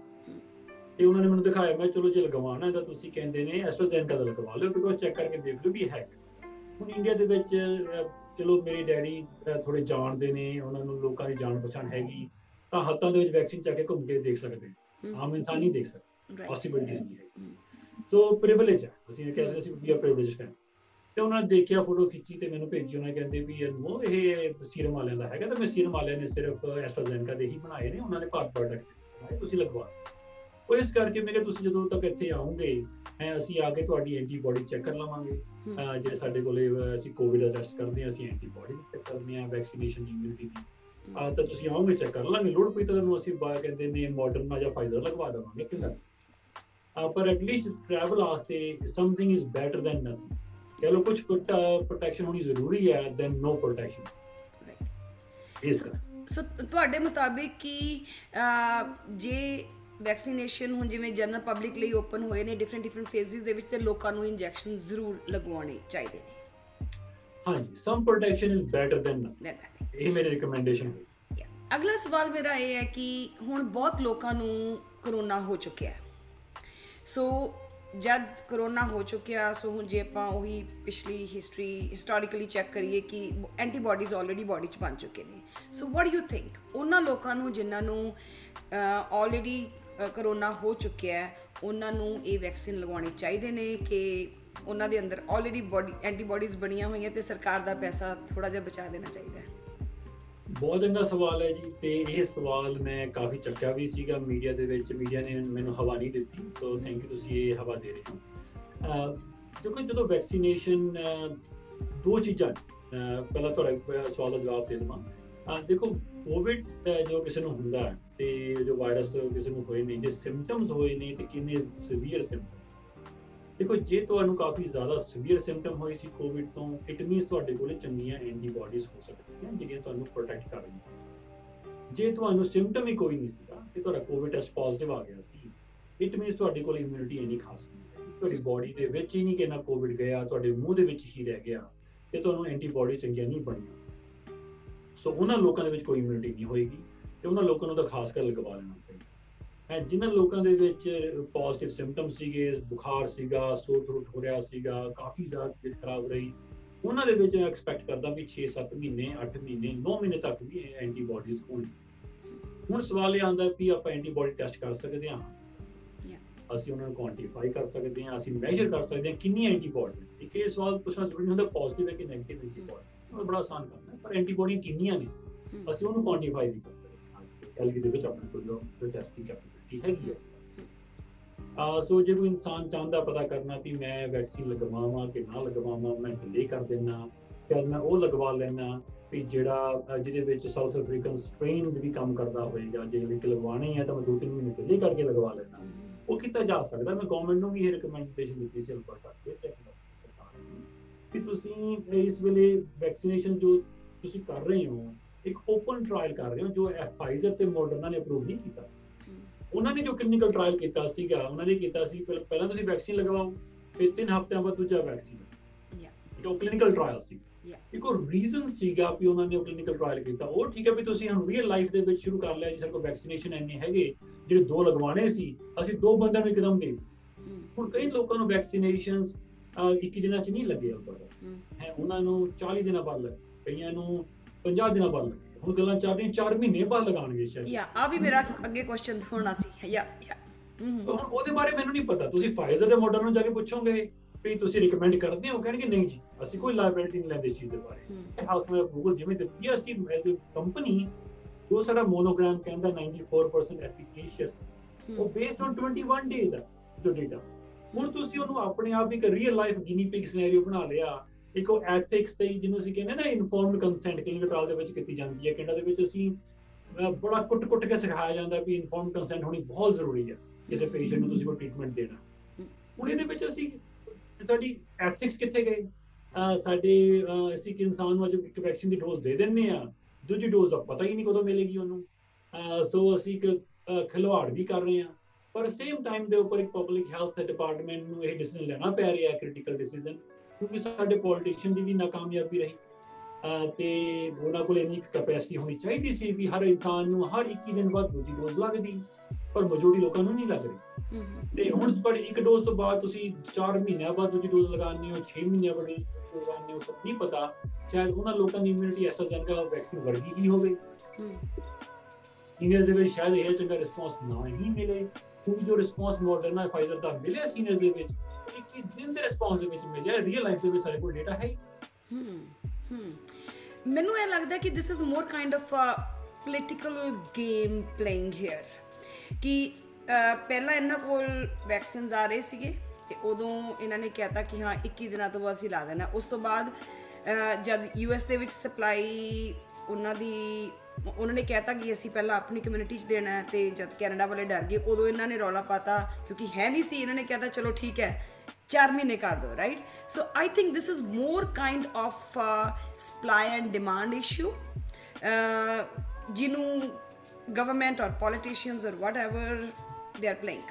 ਤੇ ਉਹਨਾਂ ਨੇ ਮੈਨੂੰ ਦਿਖਾਇਆ ਮੈਂ ਚਲੋ ਜੇ ਲਗਵਾਉਣਾ ਹੈ ਤਾਂ ਤੁਸੀਂ ਕਹਿੰਦੇ ਨੇ ਐਸਟਰਾਜ਼ੈਨਕਾ ਦਾ ਲਗਵਾ ਲਿਓ ਬਿਕੋਜ਼ ਚੈੱਕ ਕਰਕੇ ਦੇਖ ਲਿਓ ਵੀ ਹੈ। ਹੁਣ ਇੰਡੀਆ ਦੇ ਵਿੱਚ ਚਲੋ ਮੇਰੇ ਡੈਡੀ ਥੋੜੇ ਜਾਣਦੇ ਨੇ ਉਹਨਾਂ ਨੂੰ ਲੋਕਾਂ ਦੀ ਜਾਣ ਪਛਾਣ ਹੈਗੀ ਤਾਂ ਹੱਥਾਂ ਦੇ ਵਿੱਚ ਵੈਕਸੀਨ ਚੱਕ ਕੇ ਘੁੰਮ ਕੇ ਦੇਖ ਸਕਦੇ ਆਮ ਇਨਸਾਨ ਨਹੀਂ ਦੇਖ ਸਕਦਾ. ਪੋਸਿਬਿਲਿਟੀ ਨਹੀਂ ਹੈ। ਸੋ ਪ੍ਰਿਵਿਲੇਜ ਹੈ। ਅਸੀਂ ਇਹ ਕਹਿ ਸਕਦੇ ਅਸੀਂ ਵੀ ਆ ਪ੍ਰਿਵਿਲੇਜ ਹੈ। ਤੇ ਉਹਨਾਂ ਨੇ ਦੇਖਿਆ ਫੋਟੋ ਖਿੱਚੀ ਤੇ ਮੈਨੂੰ ਭੇਜੀ ਉਹਨਾਂ ਕਹਿੰਦੇ ਵੀ ਅਨਮੋਲ ਇਹ ਸੀਰਮ ਵਾਲਿਆਂ ਦਾ ਹੈਗਾ ਤਾਂ ਮੈਂ ਸੀਰਮ ਵਾਲਿਆਂ ਨੇ ਸਿਰਫ ਐਸਟਰਾਜ਼ੈਨਕਾ ਦੇ ਹੀ ਬਣਾਏ ਨੇ ਉਹਨਾਂ ਨੇ ਭਾਰਤ ਪ੍ਰੋਡਕਟ ਤੁਸੀਂ ਲਗਵਾ। ਉਹ ਇਸ ਕਰਕੇ ਮੈਂ ਕਿਹਾ ਤੁਸੀਂ ਜਦੋਂ ਤੱਕ ਇੱਥੇ ਆਉਂਗੇ ਹੈ ਅਸੀਂ ਆ ਕੇ ਤੁਹਾਡੀ ਐਂਟੀਬਾਡੀ ਚੈੱਕ ਕਰ ਲਵਾਂਗੇ। ਜਿਹੜੇ ਸਾਡੇ ਕੋਲੇ ਅਸੀਂ ਕੋਵਿਡ ਦਾ ਟੈਸਟ ਕਰਦੇ ਹਾਂ ਅਸੀਂ ਐਂਟੀਬਾਡੀ ਚੈੱਕ ਕਰਦੇ ਹਾਂ ਵੈਕਸੀਨੇਸ਼ਨ ਇਮਿਊਨਿਟੀ ਦੀ ਆ ਤਾਂ ਤੁਸੀਂ ਆਓਗੇ ਚੈੱਕ ਕਰ ਲਾਂਗੇ। ਲੋੜ ਪਈ ਤਾਂ ਤੁਹਾਨੂੰ ਅਸੀਂ ਬਾ ਕਹਿੰਦੇ ਨੇ ਮਾਡਰਨਾ ਜਾਂ ਫਾਈਜ਼ਰ ਲਗਵਾ ਦੇਵਾਂਗੇ ਕਿੰਨਾ ਆ ਪਰ ਐਟਲੀਸਟ ਟਰੈਵਲ ਵਾਸਤੇ something is better than nothing ਕਹ ਲੋ ਕੁਝ ਪ੍ਰੋਟੈਕਸ਼ਨ ਹੋਣੀ ਜ਼ਰੂਰੀ ਹੈ ਦੈਨ ਨੋ ਪ੍ਰੋਟੈਕਸ਼ਨ. ਇਸ ਕਰਕੇ ਸੋ ਤੁਹਾਡੇ ਮੁਤਾਬਿਕ ਕੀ ਜੇ ਵੈਕਸੀਨੇਸ਼ਨ ਹੁਣ ਜਿਵੇਂ ਜਨਰਲ ਪਬਲਿਕ ਲਈ ਓਪਨ ਹੋਏ ਨੇ ਡਿਫਰੈਂਟ ਡਿਫਰੈਂਟ ਫੇਜ਼ਸ ਦੇ ਵਿੱਚ ਤੇ ਲੋਕਾਂ ਨੂੰ ਇੰਜੈਕਸ਼ਨ ਜ਼ਰੂਰ ਲਗਵਾਉਣੇ ਚਾਹੀਦੇ ਨੇ? ਹਾਂਜੀ some protection is better than nothing ਇਹ ਮੇਰੀ ਰეკਮੈਂਡੇਸ਼ਨ ਹੈ ਅਗਲਾ ਸਵਾਲ ਮੇਰਾ ਇਹ ਹੈ ਕਿ ਹੁਣ ਬਹੁਤ ਲੋਕਾਂ ਨੂੰ ਕਰੋਨਾ ਹੋ ਚੁੱਕਿਆ ਹੈ। ਸੋ ਜਦ ਕਰੋਨਾ ਹੋ ਚੁੱਕਿਆ, ਸੋ ਹੁਣ ਜੇ ਆਪਾਂ ਉਹੀ ਪਿਛਲੀ ਹਿਸਟਰੀ ਹਿਸਟੋਰੀਕਲੀ ਚੈੱਕ ਕਰੀਏ ਕਿ ਐਂਟੀਬਾਡੀਜ਼ ਆਲਰੇਡੀ ਬਾਡੀ 'ਚ ਬਣ ਚੁੱਕੇ ਨੇ। So what do you think ਉਹਨਾਂ ਲੋਕਾਂ ਨੂੰ ਜਿਨ੍ਹਾਂ ਨੂੰ ਆਲਰੇਡੀ ਕਰੋਨਾ ਹੋ ਚੁੱਕਿਆ ਹੈ, ਉਹਨਾਂ ਨੂੰ ਇਹ ਵੈਕਸੀਨ ਲਗਵਾਉਣੀ ਚਾਹੀਦੇ ਨੇ ਕਿ ਉਹਨਾਂ ਦੇ ਅੰਦਰ ਆਲਰੇਡੀ ਬਾਡੀ ਐਂਟੀਬਾਡੀਜ਼ ਬਣੀਆਂ ਹੋਈਆਂ ਤੇ ਸਰਕਾਰ ਦਾ ਪੈਸਾ ਥੋੜਾ ਜਿਹਾ ਬਚਾ ਦੇਣਾ ਚਾਹੀਦਾ ਹੈ? ਬਹੁਤ ਚੰਗਾ ਸਵਾਲ ਹੈ ਜੀ ਤੇ ਇਹ ਸਵਾਲ ਮੈਂ ਕਾਫੀ ਚੱਕਿਆ ਵੀ ਸੀਗਾ ਮੀਡੀਆ ਦੇ ਵਿੱਚ, ਮੀਡੀਆ ਨੇ ਮੈਨੂੰ ਹਵਾ ਨਹੀਂ ਦਿੱਤੀ ਸੋ ਥੈਂਕ ਯੂ ਤੁਸੀਂ ਇਹ ਹਵਾ ਦੇ ਰਹੇ ਹੋ ਅਹ ਦੇਖੋ ਜਦੋਂ ਵੈਕਸੀਨੇਸ਼ਨ ਦੋ ਚੀਜ਼ਾਂ ਨੇ। ਅਹ ਪਹਿਲਾਂ ਤੁਹਾਡਾ ਸਵਾਲ ਦਾ ਜਵਾਬ ਦੇ ਦਵਾਂ ਅਹ ਦੇਖੋ ਕੋਵਿਡ ਜੋ ਕਿਸੇ ਨੂੰ ਹੁੰਦਾ ਹੈ ਤੇ ਜੋ ਵਾਇਰਸ ਕਿਸੇ ਨੂੰ ਹੋਏ ਨੇ, ਜੇ ਸਿੰਪਟਮਸ ਹੋਏ ਨੇ ਤੇ ਕਿੰਨੇ ਸਿਵੀਅਰ ਸਿੰਪਟਮ ਦੇਖੋ, ਜੇ ਤੁਹਾਨੂੰ ਕਾਫੀ ਜ਼ਿਆਦਾ ਸਿਵੀਅਰ ਸਿੰਪਟਮ ਹੋਏ ਸੀ ਕੋਵਿਡ ਤੋਂ ਇਟ ਮੀਨਸ ਤੁਹਾਡੇ ਕੋਲੇ ਚੰਗੀਆਂ ਐਂਟੀਬਾਡੀਜ਼ ਹੋ ਸਕਦੀਆਂ ਜਿਹੜੀਆਂ ਤੁਹਾਨੂੰ ਪ੍ਰੋਟੈਕਟ ਕਰ ਰਹੀਆਂ ਜੇ ਤੁਹਾਨੂੰ ਸਿੰਪਟਮ ਹੀ ਕੋਈ ਨਹੀਂ ਸੀਗਾ, ਤੇ ਤੁਹਾਡਾ ਕੋਵਿਡ ਟੈਸਟ ਪੋਜ਼ਿਟਿਵ ਆ ਗਿਆ ਸੀ ਇਟ ਮੀਨਸ ਤੁਹਾਡੇ ਕੋਲ ਇਮਿਊਨਿਟੀ ਇੰਨੀ ਖਾਸ ਨਹੀਂ ਹੈ। ਤੁਹਾਡੀ ਬਾਡੀ ਦੇ ਵਿੱਚ ਹੀ ਨਹੀਂ ਕਿ ਨਾ ਕੋਵਿਡ ਗਿਆ, ਤੁਹਾਡੇ ਮੂੰਹ ਦੇ ਵਿੱਚ ਹੀ ਰਹਿ ਗਿਆ, ਤੇ ਤੁਹਾਨੂੰ ਐਂਟੀਬਾਡੀ ਚੰਗੀਆਂ ਨਹੀਂ ਬਣੀਆਂ। ਸੋ ਉਹਨਾਂ ਲੋਕਾਂ ਦੇ ਵਿੱਚ ਕੋਈ ਇਮਿਊਨਿਟੀ ਨਹੀਂ ਹੋਏਗੀ, ਤੇ ਉਹਨਾਂ ਲੋਕਾਂ ਨੂੰ ਤਾਂ ਖਾਸ ਕਰ ਲਗਵਾ ਲੈਣਾ ਚਾਹੀਦਾ। ਹੈ ਜਿਨ੍ਹਾਂ ਲੋਕਾਂ ਦੇ ਵਿੱਚ ਪੋਜ਼ਿਟਿਵ ਸਿੰਪਟਮ ਸੀਗੇ ਬੁਖਾਰ ਸੀਗਾ ਸੋਰ ਥਰੋਟ ਹੋ ਰਿਹਾ ਸੀਗਾ ਕਾਫੀ ਜ਼ਿਆਦਾ ਤਬੀਅਤ ਖਰਾਬ ਰਹੀ ਉਹਨਾਂ ਦੇ ਵਿੱਚ ਮੈਂ ਐਕਸਪੈਕਟ ਕਰਦਾ ਵੀ 6-7 ਮਹੀਨੇ 8 ਮਹੀਨੇ 9 ਮਹੀਨੇ ਤੱਕ ਵੀ ਐਂਟੀਬਾਡੀਜ਼ ਹੋਣਗੀਆਂ। ਹੁਣ ਸਵਾਲ ਇਹ ਆਉਂਦਾ ਵੀ ਆਪਾਂ ਐਂਟੀਬਾਡੀ ਟੈਸਟ ਕਰ ਸਕਦੇ ਹਾਂ. ਅਸੀਂ ਉਹਨਾਂ ਨੂੰ ਕੁਆਂਟੀਫਾਈ ਕਰ ਸਕਦੇ ਹਾਂ ਅਸੀਂ ਮੈਜ਼ਰ ਕਰ ਸਕਦੇ ਹਾਂ ਕਿੰਨੀ ਐਂਟੀਬਾਡੀ ਇੱਕ ਇਹ ਸਵਾਲ ਪੁੱਛਣਾ ਜ਼ਰੂਰੀ ਹੁੰਦਾ ਪੋਜ਼ਿਟਿਵ ਹੈ ਕਿ ਨੈਗੇਟਿਵ ਐਂਟੀਬਾਡੀ ਉਹ ਬੜਾ ਆਸਾਨ ਕੰਮ ਹੈ ਪਰ ਐਂਟੀਬਾਡੀਆਂ ਕਿੰਨੀਆਂ ਨੇ? ਅਸੀਂ ਉਹਨੂੰ ਕੁਆਂਟੀਫਾਈ ਵੀ ਕਰ ਸਕਦੇ ਹਾਂ। ਐਲਗੀ ਦੇ ਵਿੱਚ ਆਪਣੇ ਕੋਲ ਜੋ ਟੈਸਟਿੰਗ ਕੈਪੈਸਿਟੀ ਹੈਗੀ ਹੈ ਆ ਸੋ ਜੇ ਕੋਈ ਇਨਸਾਨ ਚਾਹੁੰਦਾ ਪਤਾ ਕਰਨਾ ਵੀ ਮੈਂ ਵੈਕਸੀਨ ਲਗਵਾਵਾਂ ਕਿ ਨਾ ਲਗਵਾਵਾਂ ਮੈਂ ਡਿਲੇ ਕਰ ਦੇਣਾ ਫਿਰ ਮੈਂ ਉਹ ਲਗਵਾ ਲੈਣਾ ਵੀ ਜਿਹੜਾ ਅਹ, ਜਿਹਦੇ ਵਿੱਚ ਸਾਊਥ ਅਫਰੀਕਨ ਸਟ੍ਰੇਨ ਵੀ ਕੰਮ ਕਰਦਾ ਹੋਏਗਾ ਜੇ ਲਿਖ ਲਗਵਾਣੀ ਹੈ ਤਾਂ ਮੈਂ 2-3 ਮਹੀਨੇ ਪਹਿਲੇ ਕਰਕੇ ਲਗਵਾ ਲੈਣਾ ਹਮ, ਉਹ ਕੀਤਾ ਜਾ ਸਕਦਾ ਮੈਂ ਗਵਰਨਮੈਂਟ ਨੂੰ ਵੀ ਇਹ ਰਿਕਮੈਂਡੇਸ਼ਨ ਦਿੱਤੀ ਸੀ ਅਲਬਰਟਾ ਦੇ ਚੈੱਕ ਸਰਕਾਰ ਨੂੰ ਕਿ ਤੁਸੀਂ ਇਸ ਵੇਲੇ ਵੈਕਸੀਨੇਸ਼ਨ ਜੋ ਤੁਸੀਂ ਕਰ ਰਹੇ ਹੋ ਇੱਕ ਓਪਨ ਟ੍ਰਾਇਲ ਕਰ ਰਹੇ ਹੋ ਜੋ ਫਾਈਜ਼ਰ ਤੇ ਮੋਡਰਨਾ ਨੇ ਅਪਰੂਵ ਨਹੀਂ ਕੀਤਾ। ਹਮ, ਉਹਨਾਂ ਨੇ ਜੋ ਕਲੀਨਿਕਲ ਟ੍ਰਾਇਲ ਕੀਤਾ ਸੀਗਾ ਉਹਨਾਂ ਨੇ ਕੀਤਾ ਸੀ ਪਹਿਲ- ਤੁਸੀਂ ਵੈਕਸੀਨ ਲਗਵਾਓ ਫਿਰ 3 ਹਫ਼ਤਿਆਂ ਬਾਅਦ ਦੂਜਾ ਵੈਕਸੀਨ Yeah. ਜੋ ਕਲੀਨਿਕਲ ਟ੍ਰਾਇਲ ਸੀ. ਇੱਕ ਉਹ ਰੀਜ਼ਨ ਸੀਗਾ ਵੀ ਉਹਨਾਂ ਨੇ ਉਹ ਕਲੀਨਿਕਲ ਟ੍ਰਾਇਲ ਕੀਤਾ। ਉਹ ਠੀਕ ਹੈ ਵੀ ਤੁਸੀਂ ਹੁਣ ਰੀਅਲ ਲਾਈਫ ਦੇ ਵਿੱਚ ਸ਼ੁਰੂ ਕਰ ਲਿਆ ਜੀ ਸਾਡੇ ਕੋਲ ਵੈਕਸੀਨੇਸ਼ਨ ਇੰਨੇ ਹੈਗੇ ਜਿਹੜੇ ਦੋ ਲਗਵਾਣੇ ਸੀ ਅਸੀਂ ਦੋ ਬੰਦਿਆਂ ਨੂੰ ਇੱਕਦਮ ਦੇ ਹੁਣ ਕਈ ਲੋਕਾਂ ਨੂੰ ਵੈਕਸੀਨੇਸ਼ਨਸ 21 ਦਿਨਾਂ ਚ ਨਹੀਂ ਲੱਗੇ ਅਲਬਰਟਾ ਹਮ, ਹੈ। ਉਹਨਾਂ ਨੂੰ 40 ਦਿਨਾਂ ਬਾਅਦ ਲੱਗੇ ਕਈਆਂ ਨੂੰ 50 ਦਿਨਾਂ ਬਾਅਦ ਲੱਗੇ। ਹੁਣ ਗੱਲਾਂ ਚੱਲ ਰਹੀਆਂ 4 ਮਹੀਨੇ ਬਾਅਦ ਲਗਾਉਣਗੇ ਸ਼ਾਇਦ। ਯਾ ਆ ਵੀ ਮੇਰਾ ਅੱਗੇ ਕੁਐਸਚਨ ਹੋਣਾ ਸੀ ਯਾ ਯਾ ਹੁਣ ਉਹਦੇ ਬਾਰੇ ਮੈਨੂੰ ਨਹੀਂ ਪਤਾ। ਤੁਸੀਂ ਫਾਈਜ਼ਰ ਦੇ ਮਾਡਲ ਨੂੰ ਜਾ ਕੇ ਪੁੱਛੋਗੇ ਵੀ ਤੁਸੀਂ ਰეკਮੈਂਡ ਕਰਦੇ ਹੋ ਉਹ ਕਹਿਣਗੇ ਨਹੀਂ ਜੀ ਅਸੀਂ ਕੋਈ ਲਾਇਬਿਲਿਟੀ ਨਹੀਂ ਲੈਂਦੇ ਇਸ ਚੀਜ਼ ਦੇ ਬਾਰੇ। ਇਹ ਹਾਊਸ ਮੈਂ ਗੂਗਲ ਜਿਵੇਂ ਦਿੱਤੀ ਹੈ ਅਸੀਂ ਐਜ਼ ਅ ਕੰਪਨੀ ਜੋ ਸਾਡਾ ਮੋਨੋਗ੍ਰਾਮ ਕਹਿੰਦਾ 94% ਐਫੀਕੇਸ਼ੀਅਸ ਉਹ ਬੇਸਡ ਔਨ 21 ਡੇਜ਼ ਆ ਜੋ ਡੇਟਾ ਹੁਣ ਤੁਸੀਂ ਉਹਨੂੰ ਆਪਣੇ ਆਪ ਇੱਕ real life guinea pig scenario ਬਣਾ ਲਿਆ ਇੱਕ ਉਹ ਐਥਿਕਸ ਤੇ ਜਿਹਨੂੰ ਅਸੀਂ ਕਹਿੰਦੇ ਨਾ ਇਨਫੋਰਮਡ ਕੰਸੈਂਟ ਕਲੀਨਿਕਲ ਟ੍ਰਾਇਲ ਦੇ ਵਿੱਚ ਕੀਤੀ ਜਾਂਦੀ ਹੈ ਕੈਨੇਡਾ ਦੇ ਵਿੱਚ ਅਸੀਂ ਅਹ, ਬੜਾ ਕੁੱਟ-ਕੁੱਟ ਕੇ ਸਿਖਾਇਆ ਜਾਂਦਾ ਵੀ ਇਨਫੋਰਮਡ ਕੰਸੈਂਟ ਹੋਣੀ ਬਹੁਤ ਜ਼ਰੂਰੀ ਹੈ ਕਿਸੇ ਪੇਸ਼ੈਂਟ ਨੂੰ ਤੁਸੀਂ ਕੋਈ ਟ੍ਰੀਟਮੈਂਟ ਦੇਣਾ। ਹੁਣ ਇਹਦੇ ਵਿੱਚ ਅਸੀਂ ਸਾਡੀ ਐਥਿਕਸ ਕਿੱਥੇ ਗਏ? ਅਹ, ਸਾਡੇ ਅਹ, ਅਸੀਂ ਕਿ ਇਨਸਾਨ ਨੂੰ ਅੱਜ ਇੱਕ ਵੈਕਸੀਨ ਦੀ ਡੋਜ਼ ਦੇ ਦਿੰਨੇ ਆ ਦੂਜੀ ਡੋਜ਼ ਦਾ ਪਤਾ ਹੀ ਨਹੀਂ ਕਦੋਂ ਮਿਲੇਗੀ ਉਹਨੂੰ। ਅਹ, ਸੋ ਅਸੀਂ ਇੱਕ ਅਹ, ਖਿਲਵਾੜ ਵੀ ਕਰ ਰਹੇ ਹਾਂ। ਪਰ ਸੇਮ ਟਾਈਮ ਦੇ ਉੱਪਰ ਇੱਕ ਪਬਲਿਕ ਹੈਲਥ ਡਿਪਾਰਟਮੈਂਟ ਨੂੰ ਇਹ ਡਿਸੀਜਨ ਲੈਣਾ ਪੈ ਰਿਹਾ ਹੈ ਕ੍ਰਿਟੀਕਲ ਡਿਸੀਜਨ ਕਿਉਂਕਿ ਸਾਡੇ ਪੋਲੀਟੀਸ਼ੀਅਨ ਦੀ ਵੀ ਨਾਕਾਮਯਾਬੀ ਰਹੀ। ਤੇ ਉਹਨਾਂ ਕੋਲ ਇੰਨੀ ਕੈਪੈਸਿਟੀ ਹੋਣੀ ਚਾਹੀਦੀ ਸੀ ਵੀ ਹਰ ਇਨਸਾਨ ਨੂੰ ਹਰ 21 ਦਿਨ ਬਾਅਦ ਦੂਜੀ ਡੋਜ਼ ਲੱਗਦੀ ਪਰ ਮੈਜੋਰਟੀ ਲੋਕਾਂ ਨੂੰ ਨਹੀਂ ਲੱਗ ਰਹੀ। ਤੇ ਹੁਣ ਤੁਹਾਡੀ ਇੱਕ ਡੋਜ਼ ਤੋਂ ਬਾਅਦ ਤੁਸੀਂ 4 ਮਹੀਨਿਆਂ ਬਾਅਦ ਦੂਜੀ ਡੋਜ਼ ਲਗਾਉਂਦੇ ਹੋ 6 ਮਹੀਨਿਆਂ ਬਾਅਦ ਲਗਾਉਂਦੇ ਹੋ ਸਭ ਨਹੀਂ ਪਤਾ। ਸ਼ਾਇਦ ਉਹਨਾਂ ਲੋਕਾਂ ਦੀ ਇਮਿਊਨਿਟੀ ਐਸਟਰਾਜ਼ੈਨਕਾ ਵੈਕਸੀਨ ਵਰਗੀ ਹੀ ਹੋਵੇ। ਹਮ, ਸੀਨੀਅਰਸ ਦੇ ਵਿੱਚ ਸ਼ਾਇਦ ਇਹ ਚੰਗਾ ਰਿਸਪੌਂਸ ਨਾ ਹੀ ਮਿਲੇ। ਕਿਉਂਕਿ ਜੋ ਰਿਸਪੌਂਸ ਮਾਡਰਨਾ ਫਾਈਜ਼ਰ ਦਾ ਮਿਲਿਆ ਸੀਨੀਅਰਸ ਦੇ ਵਿੱਚ ਉਹ 21 ਦਿਨ ਦੇ ਰਿਸਪੌਂਸ ਦੇ ਵਿੱਚ ਮਿਲਿਆ ਰੀਅਲ ਲਾਈਫ ਦੇ ਵਿੱਚ ਸਾਡੇ ਕੋਲ ਡੇਟਾ ਹੈ ਹਮ, ਹਮ। ਮੈਨੂੰ ਇਹ ਲੱਗਦਾ ਕਿ this is more kind of a political game playing here ਕਿ ਅਹ, ਪਹਿਲਾਂ ਇਹਨਾਂ ਕੋਲ ਵੈਕਸੀਨਸ ਆ ਰਹੇ ਸੀਗੇ ਤੇ ਉਦੋਂ ਇਹਨਾਂ ਨੇ ਕਹਿਤਾ ਕਿ ਹਾਂ 21 ਦਿਨਾਂ ਤੋਂ ਬਾਅਦ ਅਸੀਂ ਲਾ ਦੇਣਾ। ਉਸ ਤੋਂ ਬਾਅਦ ਅਹ, ਜਦ ਯੂਐਸ ਦੇ ਵਿੱਚ ਸਪਲਾਈ ਉਹਨਾਂ ਦੀ ਉਹਨਾਂ ਨੇ ਕਹਿਤਾ ਕਿ ਅਸੀਂ ਪਹਿਲਾਂ ਆਪਣੀ ਕਮਿਊਨਿਟੀ 'ਚ ਦੇਣਾ ਹੈ ਤੇ ਜਦ ਕੈਨੇਡਾ ਵਾਲੇ ਡਰ ਗਏ ਉਦੋਂ ਇਹਨਾਂ ਨੇ ਰੌਲਾ ਪਾਤਾ ਕਿਉਂਕਿ ਹੈ ਨਹੀਂ ਸੀ। ਇਹਨਾਂ ਨੇ ਕਹਿਤਾ ਚਲੋ ਠੀਕ ਹੈ 4 ਮਹੀਨੇ ਕਰ ਦੋ right so I think this is more kind of uh, supply and demand issue. Uh, ਜਿਹਨੂੰ ਗਵਰਨਮੈਂਟ ਔਰ ਪੋਲੀਟੀਸ਼ੀਅਨਸ ਔਰ whatever they are playing.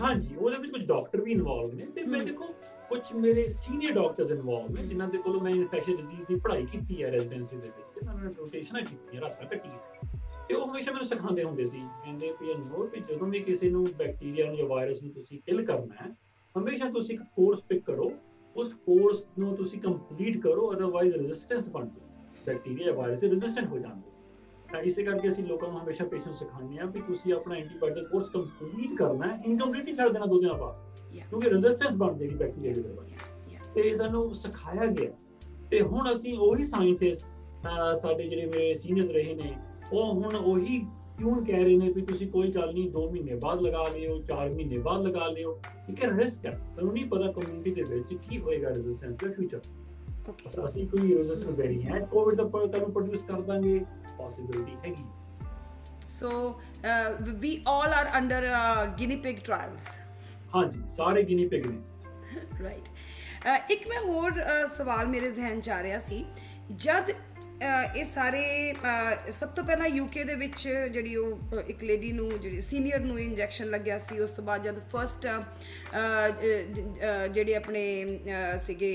ਹਾਂਜੀ ਉਹਦੇ ਵਿੱਚ ਕੁਝ ਡਾਕਟਰ ਵੀ ਇਨਵੋਲਵ ਨੇ ਤੇ ਮੈਂ। ਦੇਖੋ ਕੁਝ ਮੇਰੇ ਸੀਨੀਅਰ ਡਾਕਟਰਸ ਇਨਵੋਲਵ ਨੇ ਜਿਨ੍ਹਾਂ ਦੇ ਕੋਲੋਂ ਮੈਂ ਇਨਫੈਕਸ਼ਨ ਡਿਜ਼ੀਜ਼ ਦੀ ਪੜ੍ਹਾਈ ਕੀਤੀ ਹੈ ਰੈਜ਼ੀਡੈਂਸੀ ਦੇ ਵਿੱਚ ਉਹਨਾਂ ਨੇ ਰੋਟੇਸ਼ਨਾਂ ਕੀਤੀਆਂ ਰਾਤਾਂ ਕੱਟੀਆਂ ਤੇ ਉਹ ਹਮੇਸ਼ਾ ਮੈਨੂੰ ਸਿਖਾਉਂਦੇ ਹੁੰਦੇ ਸੀ ਕਹਿੰਦੇ ਵੀ ਅਨਮੋਲ ਵੀ ਜਦੋਂ ਵੀ ਕਿਸੇ ਨੂੰ ਬੈਕਟੀਰੀਆ ਨੂੰ ਜਾਂ ਵਾਇਰਸ ਨੂੰ ਤੁਸੀਂ ਕਿਲ ਕਰਨਾ ਹੈ ਹਮੇਸ਼ਾ ਤੁਸੀਂ ਇੱਕ ਕੋਰਸ ਪਿਕ ਕਰੋ ਉਸ ਕੋਰਸ ਨੂੰ ਤੁਸੀਂ ਕੰਪਲੀਟ ਕਰੋ ਅਦਰਵਾਈਜ਼ ਰੈਜ਼ਿਸਟੈਂਸ ਬਣ ਜਾਏ ਬੈਕਟੀਰੀਆ ਵਾਇਰਸ ਰੈਜ਼ਿਸਟੈਂਟ ਹੋ ਜਾਂਦੇ ਤਾਂ ਇਸੇ ਕਰਕੇ ਅਸੀਂ ਲੋਕਾਂ ਨੂੰ ਹਮੇਸ਼ਾ ਪੇਸ਼ੈਂਟ ਸਿਖਾਉਂਦੇ ਆ ਵੀ ਤੁਸੀਂ ਆਪਣਾ ਐਂਟੀਬਾਇਓਟਿਕ ਕੋਰਸ ਕੰਪਲੀਟ ਕਰਨਾ ਹੈ ਇਨਕੰਪਲੀਟ ਨਹੀਂ ਛੱਡ ਦੇਣਾ ਦੋ ਦਿਨਾਂ ਬਾਅਦ. ਕਿਉਂਕਿ ਰੈਜ਼ਿਸਟੈਂਸ ਬਣ ਜਾਏਗੀ ਬੈਕਟੀਰੀਆ ਦੇ ਵਿੱਚ ਤੇ। ਸਾਨੂੰ ਸਿਖਾਇਆ ਗਿਆ। ਤੇ ਹੁਣ ਅਸੀਂ ਉਹੀ ਸਾਇੰਟਿਸਟ ਸਾਡੇ ਜਿਹੜੇ ਮੇਰੇ ਸੀਨੀਅਰਸ ਰਹੇ ਨੇ ਉਹ ਹੁਣ ਉਹੀ ਕਿਉਂ ਕਹਿ ਰਹੇ ਨੇ ਵੀ ਤੁਸੀਂ ਕੋਈ ਗੱਲ ਨਹੀਂ 2 ਮਹੀਨੇ ਬਾਅਦ ਲਗਾ ਲਿਓ 4 ਮਹੀਨੇ ਬਾਅਦ ਲਗਾ ਲਿਓ? ਹੈ ਰਿਸਕ ਹੈ। ਸਾਨੂੰ ਨਹੀਂ ਪਤਾ ਕਮਿਊਨਿਟੀ ਦੇ ਵਿੱਚ ਕੀ ਹੋਏਗਾ ਰੈਜ਼ਿਸਟੈਂਸ ਦਾ ਫਿਊਚਰ okay. ਅਸੀਂ ਕੋਈ ਰੈਜ਼ਿਸਟੈਂਸ ਵੈਰੀ ਹੈ। ਕੋਵਿਡ ਦਾ ਪਰ ਤੁਹਾਨੂੰ ਪ੍ਰੋਡਿਊਸ ਕਰ ਦਾਂਗੇ। ਪੋਸਿਬਿਲਿਟੀ ਹੈਗੀ। So uh, we all are under uh, guinea pig trials. ਹਾਂਜੀ ਸਾਰੇ ਗਿਨੀ ਪਿਗ ਨੇ। ਰਾਈਟ ਇੱਕ ਮੈਂ ਹੋਰ ਅ, ਸਵਾਲ ਮੇਰੇ ਜ਼ਿਹਨ ਚ ਆ ਰਿਹਾ ਸੀ। ਜਦ ਇਹ ਸਾਰੇ ਅ, ਸਭ ਤੋਂ ਪਹਿਲਾਂ ਯੂਕੇ ਦੇ ਵਿੱਚ ਜਿਹੜੀ ਉਹ ਅ, ਇੱਕ ਲੇਡੀ ਨੂੰ ਜਿਹੜੀ ਸੀਨੀਅਰ ਨੂੰ ਇੰਜੈਕਸ਼ਨ ਲੱਗਿਆ ਸੀ ਉਸ ਤੋਂ ਬਾਅਦ ਜਦ ਫਰਸਟ ਜਿਹੜੇ ਆਪਣੇ ਅ, ਸੀਗੇ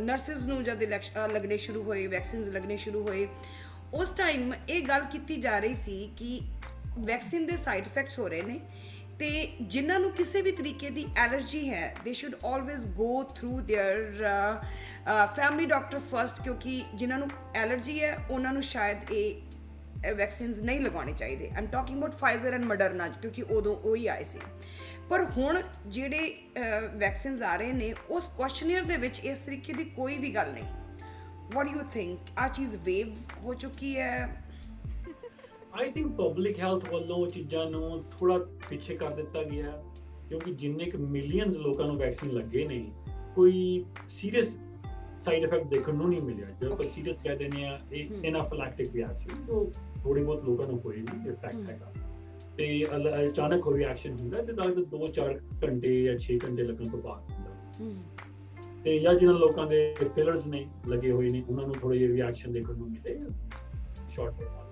ਨਰਸਿਸ ਨੂੰ ਜਦ ਇਲੈਕਸ਼ਨ ਲੱਗਣੇ ਸ਼ੁਰੂ ਹੋਏ ਵੈਕਸੀਨਸ ਲੱਗਣੇ ਸ਼ੁਰੂ ਹੋਏ ਉਸ ਟਾਈਮ ਇਹ ਗੱਲ ਕੀਤੀ ਜਾ ਰਹੀ ਸੀ ਕਿ ਵੈਕਸੀਨ ਦੇ ਸਾਈਡ ਇਫੈਕਟਸ ਹੋ ਰਹੇ ਨੇ ਤੇ ਜਿਨ੍ਹਾਂ ਨੂੰ ਕਿਸੇ ਵੀ ਤਰੀਕੇ ਦੀ ਐਲਰਜੀ ਹੈ they should always go through their family doctor first ਕਿਉਂਕਿ ਜਿਨ੍ਹਾਂ ਨੂੰ ਐਲਰਜੀ ਹੈ ਉਹਨਾਂ ਨੂੰ ਸ਼ਾਇਦ ਇਹ ਵੈਕਸੀਨਸ ਨਹੀਂ ਲਗਾਉਣੇ ਚਾਹੀਦੇ I'm talking about Pfizer and Moderna ਕਿਉਂਕਿ ਉਦੋਂ ਉਹ ਹੀ ਆਏ ਸੀ ਪਰ ਹੁਣ ਜਿਹੜੇ ਵੈਕਸੀਨਸ ਆ ਰਹੇ ਨੇ ਉਸ ਕੁਐਸਚਨਰ ਦੇ ਵਿੱਚ ਇਸ ਤਰੀਕੇ ਦੀ ਕੋਈ ਵੀ ਗੱਲ ਨਹੀਂ ਵਾਟ ਡੂ ਯੂ ਥਿੰਕ ਆ ਚੀਜ਼ ਵੇਵ ਹੋ ਚੁੱਕੀ ਹੈ ਆਈ ਥਿੰਕ ਪਬਲਿਕ ਹੈਲਥ ਵੱਲੋਂ ਚੀਜ਼ਾਂ ਨੂੰ ਥੋੜਾ ਪਿੱਛੇ ਕਰ ਦਿੱਤਾ ਗਿਆ ਕਿਉਂਕਿ ਜਿੰਨੇ ਕੁ ਮਿਲੀਅਨਸ ਲੋਕਾਂ ਨੂੰ ਵੈਕਸੀਨ ਲੱਗੇ ਨੇ ਕੋਈ ਸੀਰੀਅਸ ਸਾਈਡ ਇਫੈਕਟ ਦੇਖਣ ਨੂੰ ਨਹੀਂ ਮਿਲਿਆ ਜਦੋਂ Okay. ਸੀਰੀਅਸ ਕਹਿ ਦਿੰਦੇ ਆ ਇਹ. ਐਨਾਫਿਲੈਕਟਿਕ ਰਿਐਕਸ਼ਨ ਜੋ ਥੋੜੀ ਬਹੁਤ ਲੋਕਾਂ ਨੂੰ ਹੋਈ ਨਹੀਂ ਇਫੈਕਟ. ਹੈਗਾ ਤੇ ਅਚਾਨਕ ਕੋਈ ਰਿਐਕਸ਼ਨ ਹੁੰਦਾ ਤੇ ਤਾਂ 2-4 ਘੰਟੇ ਜਾਂ 6 ਘੰਟੇ ਲੱਗਣ ਤੋਂ ਬਾਅਦ ਹੁੰਦਾ ਤੇ ਜਾਂ ਜਿਨ੍ਹਾਂ ਲੋਕਾਂ ਦੇ ਫਿਲਰਸ ਨੇ ਲੱਗੇ ਹੋਏ ਨੇ ਉਹਨਾਂ ਨੂੰ ਥੋੜੇ ਜਿਹੇ ਰਿਐਕਸ਼ਨ ਦੇਖਣ ਨੂੰ ਮਿਲੇ ਸ਼ਾਰਟ ਆ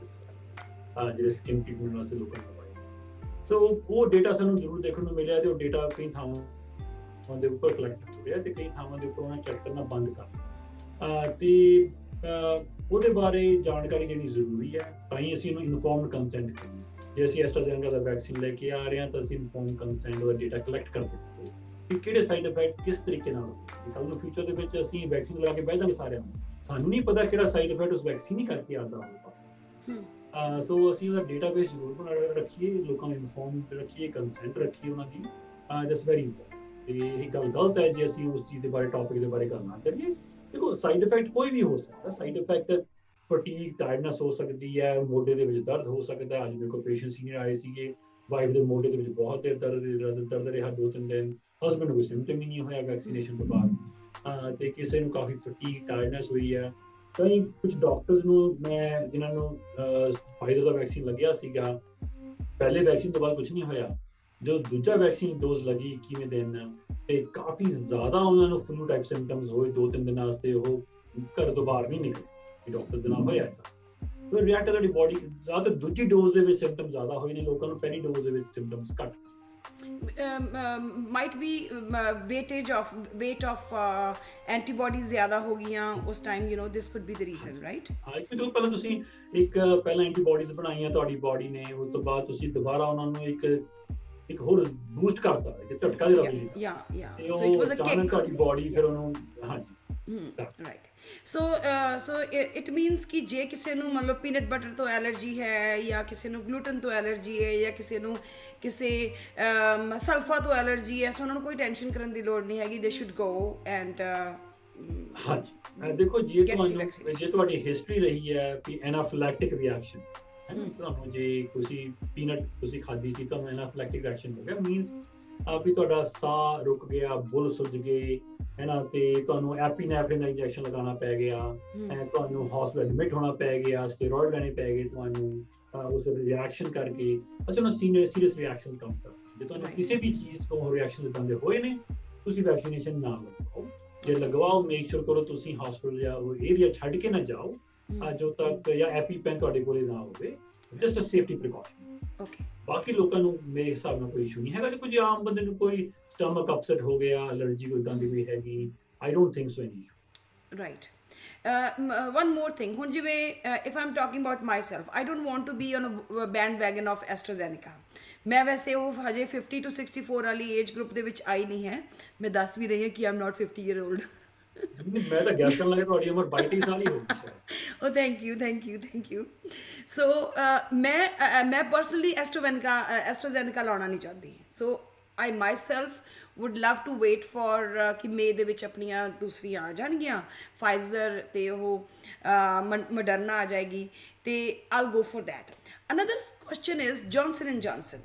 ਜਿਹੜੇ ਸਕਿਨ ਟ੍ਰੀਟਮੈਂਟ ਵਾਸਤੇ ਲੋਕਾਂ ਨੂੰ ਲਵਾਏ ਸੋ ਉਹ ਡਾਟਾ ਸਾਨੂੰ ਜ਼ਰੂਰ ਦੇਖਣ ਨੂੰ ਮਿਲਿਆ ਤੇ ਉਹ ਡਾਟਾ ਕਈ ਥਾਵਾਂ ਦੇ ਉੱਪਰ ਕਲੈਕਟ ਹੋ ਰਿਹਾ ਤੇ ਕਈ ਥਾਵਾਂ ਦੇ ਉੱਪਰ ਉਹਨਾਂ ਚੈੱਕ ਕਰਨਾ ਬੰਦ ਕਰ ਦਿੱਤਾ। ਅਹ, ਤੇ, ਅਹ, ਉਹਦੇ ਬਾਰੇ ਜਾਣਕਾਰੀ ਦੇਣੀ ਜ਼ਰੂਰੀ ਹੈ, ਤਾਂ ਹੀ ਅਸੀਂ ਇਹਨੂੰ ਇਨਫੋਰਮਡ ਕੰਸੈਂਟ ਕਰੀਏ। ਜੇ ਅਸੀਂ ਐਸਟਰਾਜ਼ੈਨੇਕਾ ਦਾ ਵੈਕਸੀਨ ਲੈ ਕੇ ਆ ਰਹੇ ਹਾਂ, ਤਾਂ ਅਸੀਂ ਇਨਫੋਰਮਡ ਕੰਸੈਂਟ ਦਾ ਡਾਟਾ ਕਲੈਕਟ ਕਰਦੇ ਹਾਂ। ਕਿ ਕਿਹੜੇ ਸਾਈਡ ਇਫੈਕਟ ਕਿਸ ਤਰੀਕੇ ਨਾਲ ਹੋਣਗੇ? ਕੱਲ ਨੂੰ ਫਿਊਚਰ ਦੇ ਵਿੱਚ ਅਸੀਂ ਵੈਕਸੀਨ ਲਗਾ ਕੇ ਬਹਿ ਜਾਵਾਂਗੇ ਸਾਰਿਆਂ ਨੂੰ। ਸਾਨੂੰ ਨਹੀਂ ਪਤਾ ਕਿਹੜਾ ਸਾਈਡ ਇਫੈਕਟ ਉਸ ਵੈਕਸੀਨ ਹੀ ਕਰਕੇ ਆਉਂਦਾ ਹੋਊਗਾ। ਹਮ। ਅਹ ਸੋ ਅਸੀਂ ਉਹਦਾ ਡੇਟਾਬੇਸ ਜ਼ਰੂਰ ਬਣਾ ਰੱਖੀਏ, ਲੋਕਾਂ ਨੂੰ ਇਨਫੋਰਮ ਰੱਖੀਏ ਕੰਸੈਂਟ ਰੱਖੀਏ ਉਹਨਾਂ ਦੀ। ਦੈਟਸ ਵੈਰੀ ਇੰਪੋਰਟੈਂਟ ਤੇ ਇਹ ਗੱਲ ਗਲਤ ਹੈ ਜੇ ਅਸੀਂ ਉਸ ਚੀਜ਼ ਦੇ ਬਾਰੇ ਟੌਪਿਕ ਦੇ ਬਾਰੇ ਗੱਲ ਨਾ ਕਰੀਏ। ਦੇਖੋ ਸਾਈਡ ਇਫੈਕਟ ਕੋਈ ਵੀ ਹੋ ਸਕਦਾ। ਸਾਈਡ ਇਫੈਕਟ ਫਟੀਗ ਟਾਇਰਡਨੈਸ ਹੋ ਸਕਦੀ ਹੈ, ਮੋਢੇ ਦੇ ਵਿੱਚ ਦਰਦ ਹੋ ਸਕਦਾ ਹੈ। ਅੱਜ ਮੇਰੇ ਕੋਲ ਪੇਸ਼ੈਂਟ ਸੀਨੀਅਰ ਆਏ ਸੀਗੇ। ਵਾਈਫ ਦੇ ਮੋਢੇ ਦੇ ਵਿੱਚ ਬਹੁਤ ਦੇਰ ਦਰਦ ਦਰਦ ਦਰਦ ਰਿਹਾ ਦੋ ਤਿੰਨ ਦਿਨ। ਹਸਬੰਡ ਨੂੰ ਕੋਈ ਸਿੰਪਟਮ ਹੀ ਨਹੀਂ ਹੋਇਆ ਵੈਕਸੀਨੇਸ਼ਨ ਤੋਂ ਬਾਅਦ। ਅਹ, ਤੇ ਕਿਸੇ ਨੂੰ ਕਾਫੀ ਫਟੀਗ ਟਾਇਰਡਨੈਸ ਹੋਈ ਹੈ। ਕਈ ਕੁਝ ਡਾਕਟਰਸ ਨੂੰ ਮੈਂ, ਜਿਨ੍ਹਾਂ ਨੂੰ ਫਾਈਜ਼ਰ ਦਾ ਵੈਕਸੀਨ ਲੱਗਿਆ ਸੀਗਾ, ਪਹਿਲੇ ਵੈਕਸੀਨ ਤੋਂ ਬਾਅਦ ਕੁਝ ਨਹੀਂ ਹੋਇਆ। ਜਦੋਂ ਦੂਜਾ ਵੈਕਸੀਨ ਡੋਜ਼ ਲੱਗੀ ਕਿਵੇਂ ਦਿਨ, ਤੇ ਕਾਫੀ ਜ਼ਿਆਦਾ ਉਹਨਾਂ ਨੂੰ ਫਲੂ ਟਾਈਪ ਸਿੰਪਟਮਸ ਹੋਏ, ਦੋ ਤਿੰਨ ਦਿਨਾਂ ਵਾਸਤੇ ਉਹ ਘਰ ਤੋਂ ਬਾਹਰ ਨਹੀਂ ਨਿਕਲੇ ਕਿ ਡਾਕਟਰ ਦੇ ਨਾਲ ਹੋਇਆ ਤਾਂ ਫਿਰ ਰਿਐਕਟ ਤੁਹਾਡੀ ਬਾਡੀ ਜ਼ਿਆਦਾ, ਦੂਜੀ ਡੋਜ਼ ਦੇ ਵਿੱਚ ਸਿੰਪਟਮ ਜ਼ਿਆਦਾ ਹੋਏ ਨੇ, ਲੋਕਾਂ ਨੂੰ ਪਹਿਲੀ ਡੋਜ਼ ਦੇ ਵਿੱਚ ਸਿੰਪਟਮਸ ਘੱਟ might be weightage of weight of uh, antibodies ਜ਼ਿਆਦਾ ਹੋ ਗਈਆਂ ਉਸ time you know this could be the reason right? ਹਾਂ ਇੱਕ ਤੋਂ ਪਹਿਲਾਂ ਤੁਸੀਂ ਇੱਕ ਪਹਿਲਾਂ ਐਂਟੀਬਾਡੀਜ਼ ਬਣਾਈਆਂ ਤੁਹਾਡੀ ਬਾਡੀ ਨੇ ਉਸ ਤੋਂ ਬਾਅਦ ਤੁਸੀਂ ਦੁਬਾਰਾ ਉਹਨਾਂ ਨੂੰ ਇੱਕ ਇੱਕ ਹੋਰ ਬੂਸਟ ਕਰਤਾ ਇੱਕ ਝਟਕਾ ਦੇ ਰਹੀ so ਉਹ it was a ਅਚਾਨਕ kick. ਤੁਹਾਡੀ ਬਾਡੀ ਫਿਰ ਉਹਨੂੰ ਹਾਂਜੀ। Yeah. right so uh, so it, it means ਕਿ ਜੇ ਕਿਸੇ ਨੂੰ ਮਤਲਬ ਪੀਨਟ ਬਟਰ ਤੋਂ ਐਲਰਜੀ ਹੈ ਜਾਂ ਕਿਸੇ ਨੂੰ ਗਲੂਟਨ ਤੋਂ ਐਲਰਜੀ ਹੈ ਜਾਂ ਕਿਸੇ ਨੂੰ ਕਿਸੇ ਸਲਫਾ ਤੋਂ ਐਲਰਜੀ ਹੈ ਸੋ ਉਹਨਾਂ ਨੂੰ ਕੋਈ ਟੈਨਸ਼ਨ ਕਰਨ ਦੀ ਲੋੜ ਨਹੀਂ ਹੈਗੀ ਦੇ ਸ਼ੁੱਡ ਗੋ ਐਂਡ ਹਾਂਜੀ ਦੇਖੋ ਜੇ ਤੁਹਾਨੂੰ. ਜੇ ਤੁਹਾਡੀ ਹਿਸਟਰੀ ਰਹੀ ਹੈ ਕਿ ਐਨਾਫਿਲੈਕਟਿਕ ਰਿਐਕਸ਼ਨ। ਤੁਹਾਨੂੰ ਜੇ ਤੁਸੀਂ ਪੀਨਟ ਤੁਸੀਂ ਖਾਧੀ ਸੀ ਤੁਹਾਨੂੰ ਐਨਾਫਿਲੈਕਟਿਕ ਰਿਐਕਸ਼ਨ ਹੋ ਗਿਆ ਮੀਨਸ ਆ ਵੀ ਤੁਹਾਡਾ ਸਾਹ ਰੁਕ ਗਿਆ ਬੁੱਲ ਸੁੱਜ ਗਏ ਹੈ ਨਾ? ਤੇ ਤੁਹਾਨੂੰ ਐਪੀਨੈਫ੍ਰਿਨ ਦਾ ਇੰਜੈਕਸ਼ਨ ਲਗਾਉਣਾ ਪੈ ਗਿਆ। ਐ ਤੁਹਾਨੂੰ ਹਸਪੀਟਲ ਐਡਮਿਟ ਹੋਣਾ ਪੈ ਗਿਆ ਸਟੀਰੋਇਡ ਲੈਣੇ ਪੈ ਗਏ ਤੁਹਾਨੂੰ ਉਸ ਰਿਐਕਸ਼ਨ ਕਰਕੇ। ਅਸੀਂ ਉਹਨਾਂ ਸੀਨੀਅਰ ਸੀਰੀਅਸ ਰਿਐਕਸ਼ਨ ਕੰਮ ਕਰ ਜੇ ਤੁਹਾਨੂੰ. ਕਿਸੇ ਵੀ ਚੀਜ਼ ਤੋਂ ਰਿਐਕਸ਼ਨ ਇਦਾਂ ਦੇ ਹੋਏ ਨੇ ਤੁਸੀਂ ਵੈਕਸੀਨੇਸ਼ਨ ਨਾ ਲਗਵਾਓ। ਜੇ ਲਗਵਾਓ ਮੇਕ ਸ਼ੋਰ ਕਰੋ ਤੁਸੀਂ ਹਸਪੀਟਲ ਜਾਂ ਉਹ ਏਰੀਆ ਛੱਡ ਕੇ ਨਾ ਜਾਓ। ਅਹ ਜੋ ਤੱਕ ਜਾਂ ਐਪੀਪੈਨ ਤੁਹਾਡੇ ਕੋਲੇ ਨਾ ਹੋਵੇ। Just a safety precaution okay ਬਾਕੀ ਲੋਕਾਂ ਨੂੰ ਮੇਰੇ ਹਿਸਾਬ ਨਾਲ ਕੋਈ ਇਸ਼ੂ ਨਹੀਂ ਹੈਗਾ ਜੇ ਕੋਈ ਆਮ ਬੰਦੇ ਨੂੰ ਕੋਈ ਸਟਮਕ ਅਪਸੈਟ ਹੋ ਗਿਆ ਅਲਰਜੀ ਕੋਈ ਇਦਾਂ ਦੀ ਕੋਈ ਹੈਗੀ I don't think so any issue right one more thing ਹੁਣ ਜਿਵੇਂ if I'm talking about myself I don't want to be on bandwagon of AstraZeneca ਮੈਂ ਵੈਸੇ ਉਹ ਹਜੇ 50 ਟੂ 64 ਵਾਲੀ ਏਜ ਗਰੁੱਪ ਦੇ ਵਿੱਚ ਆਈ ਨਹੀਂ ਹੈ। ਮੈਂ ਦੱਸ ਵੀ ਰਹੀ ਹਾਂ ਕਿ ਆਮ ਨਾਟ 50 ਈਅਰ 올ਡ ਮੈਂ ਤਾਂ ਗੈਸ ਕਰਨ ਲੱਗਾ ਤੁਹਾਡੀ ਉਮਰ 32 ਸਾਲ ਹੀ ਹੋਊਗੀ ਸ਼ਾਇਦ ਉਹ thank you thank you thank you so ਮੈਂ ਮੈਂ ਪਰਸਨਲੀ ਐਸਟ੍ਰੋਵੈਨਕਾ ਐਸਟ੍ਰੋਜ਼ੈਨਕਾ ਲਾਉਣਾ ਨਹੀਂ ਚਾਹਦੀ so I myself would love to wait for ਕਿ ਮੇ ਦੇ ਵਿੱਚ ਆਪਣੀਆਂ ਦੂਸਰੀਆਂ ਆ ਜਾਣਗੀਆਂ ਫਾਈਜ਼ਰ ਤੇ ਉਹ ਮੋਡਰਨਾ ਆ ਜਾਏਗੀ ਤੇ all go for that another question is Johnson and Johnson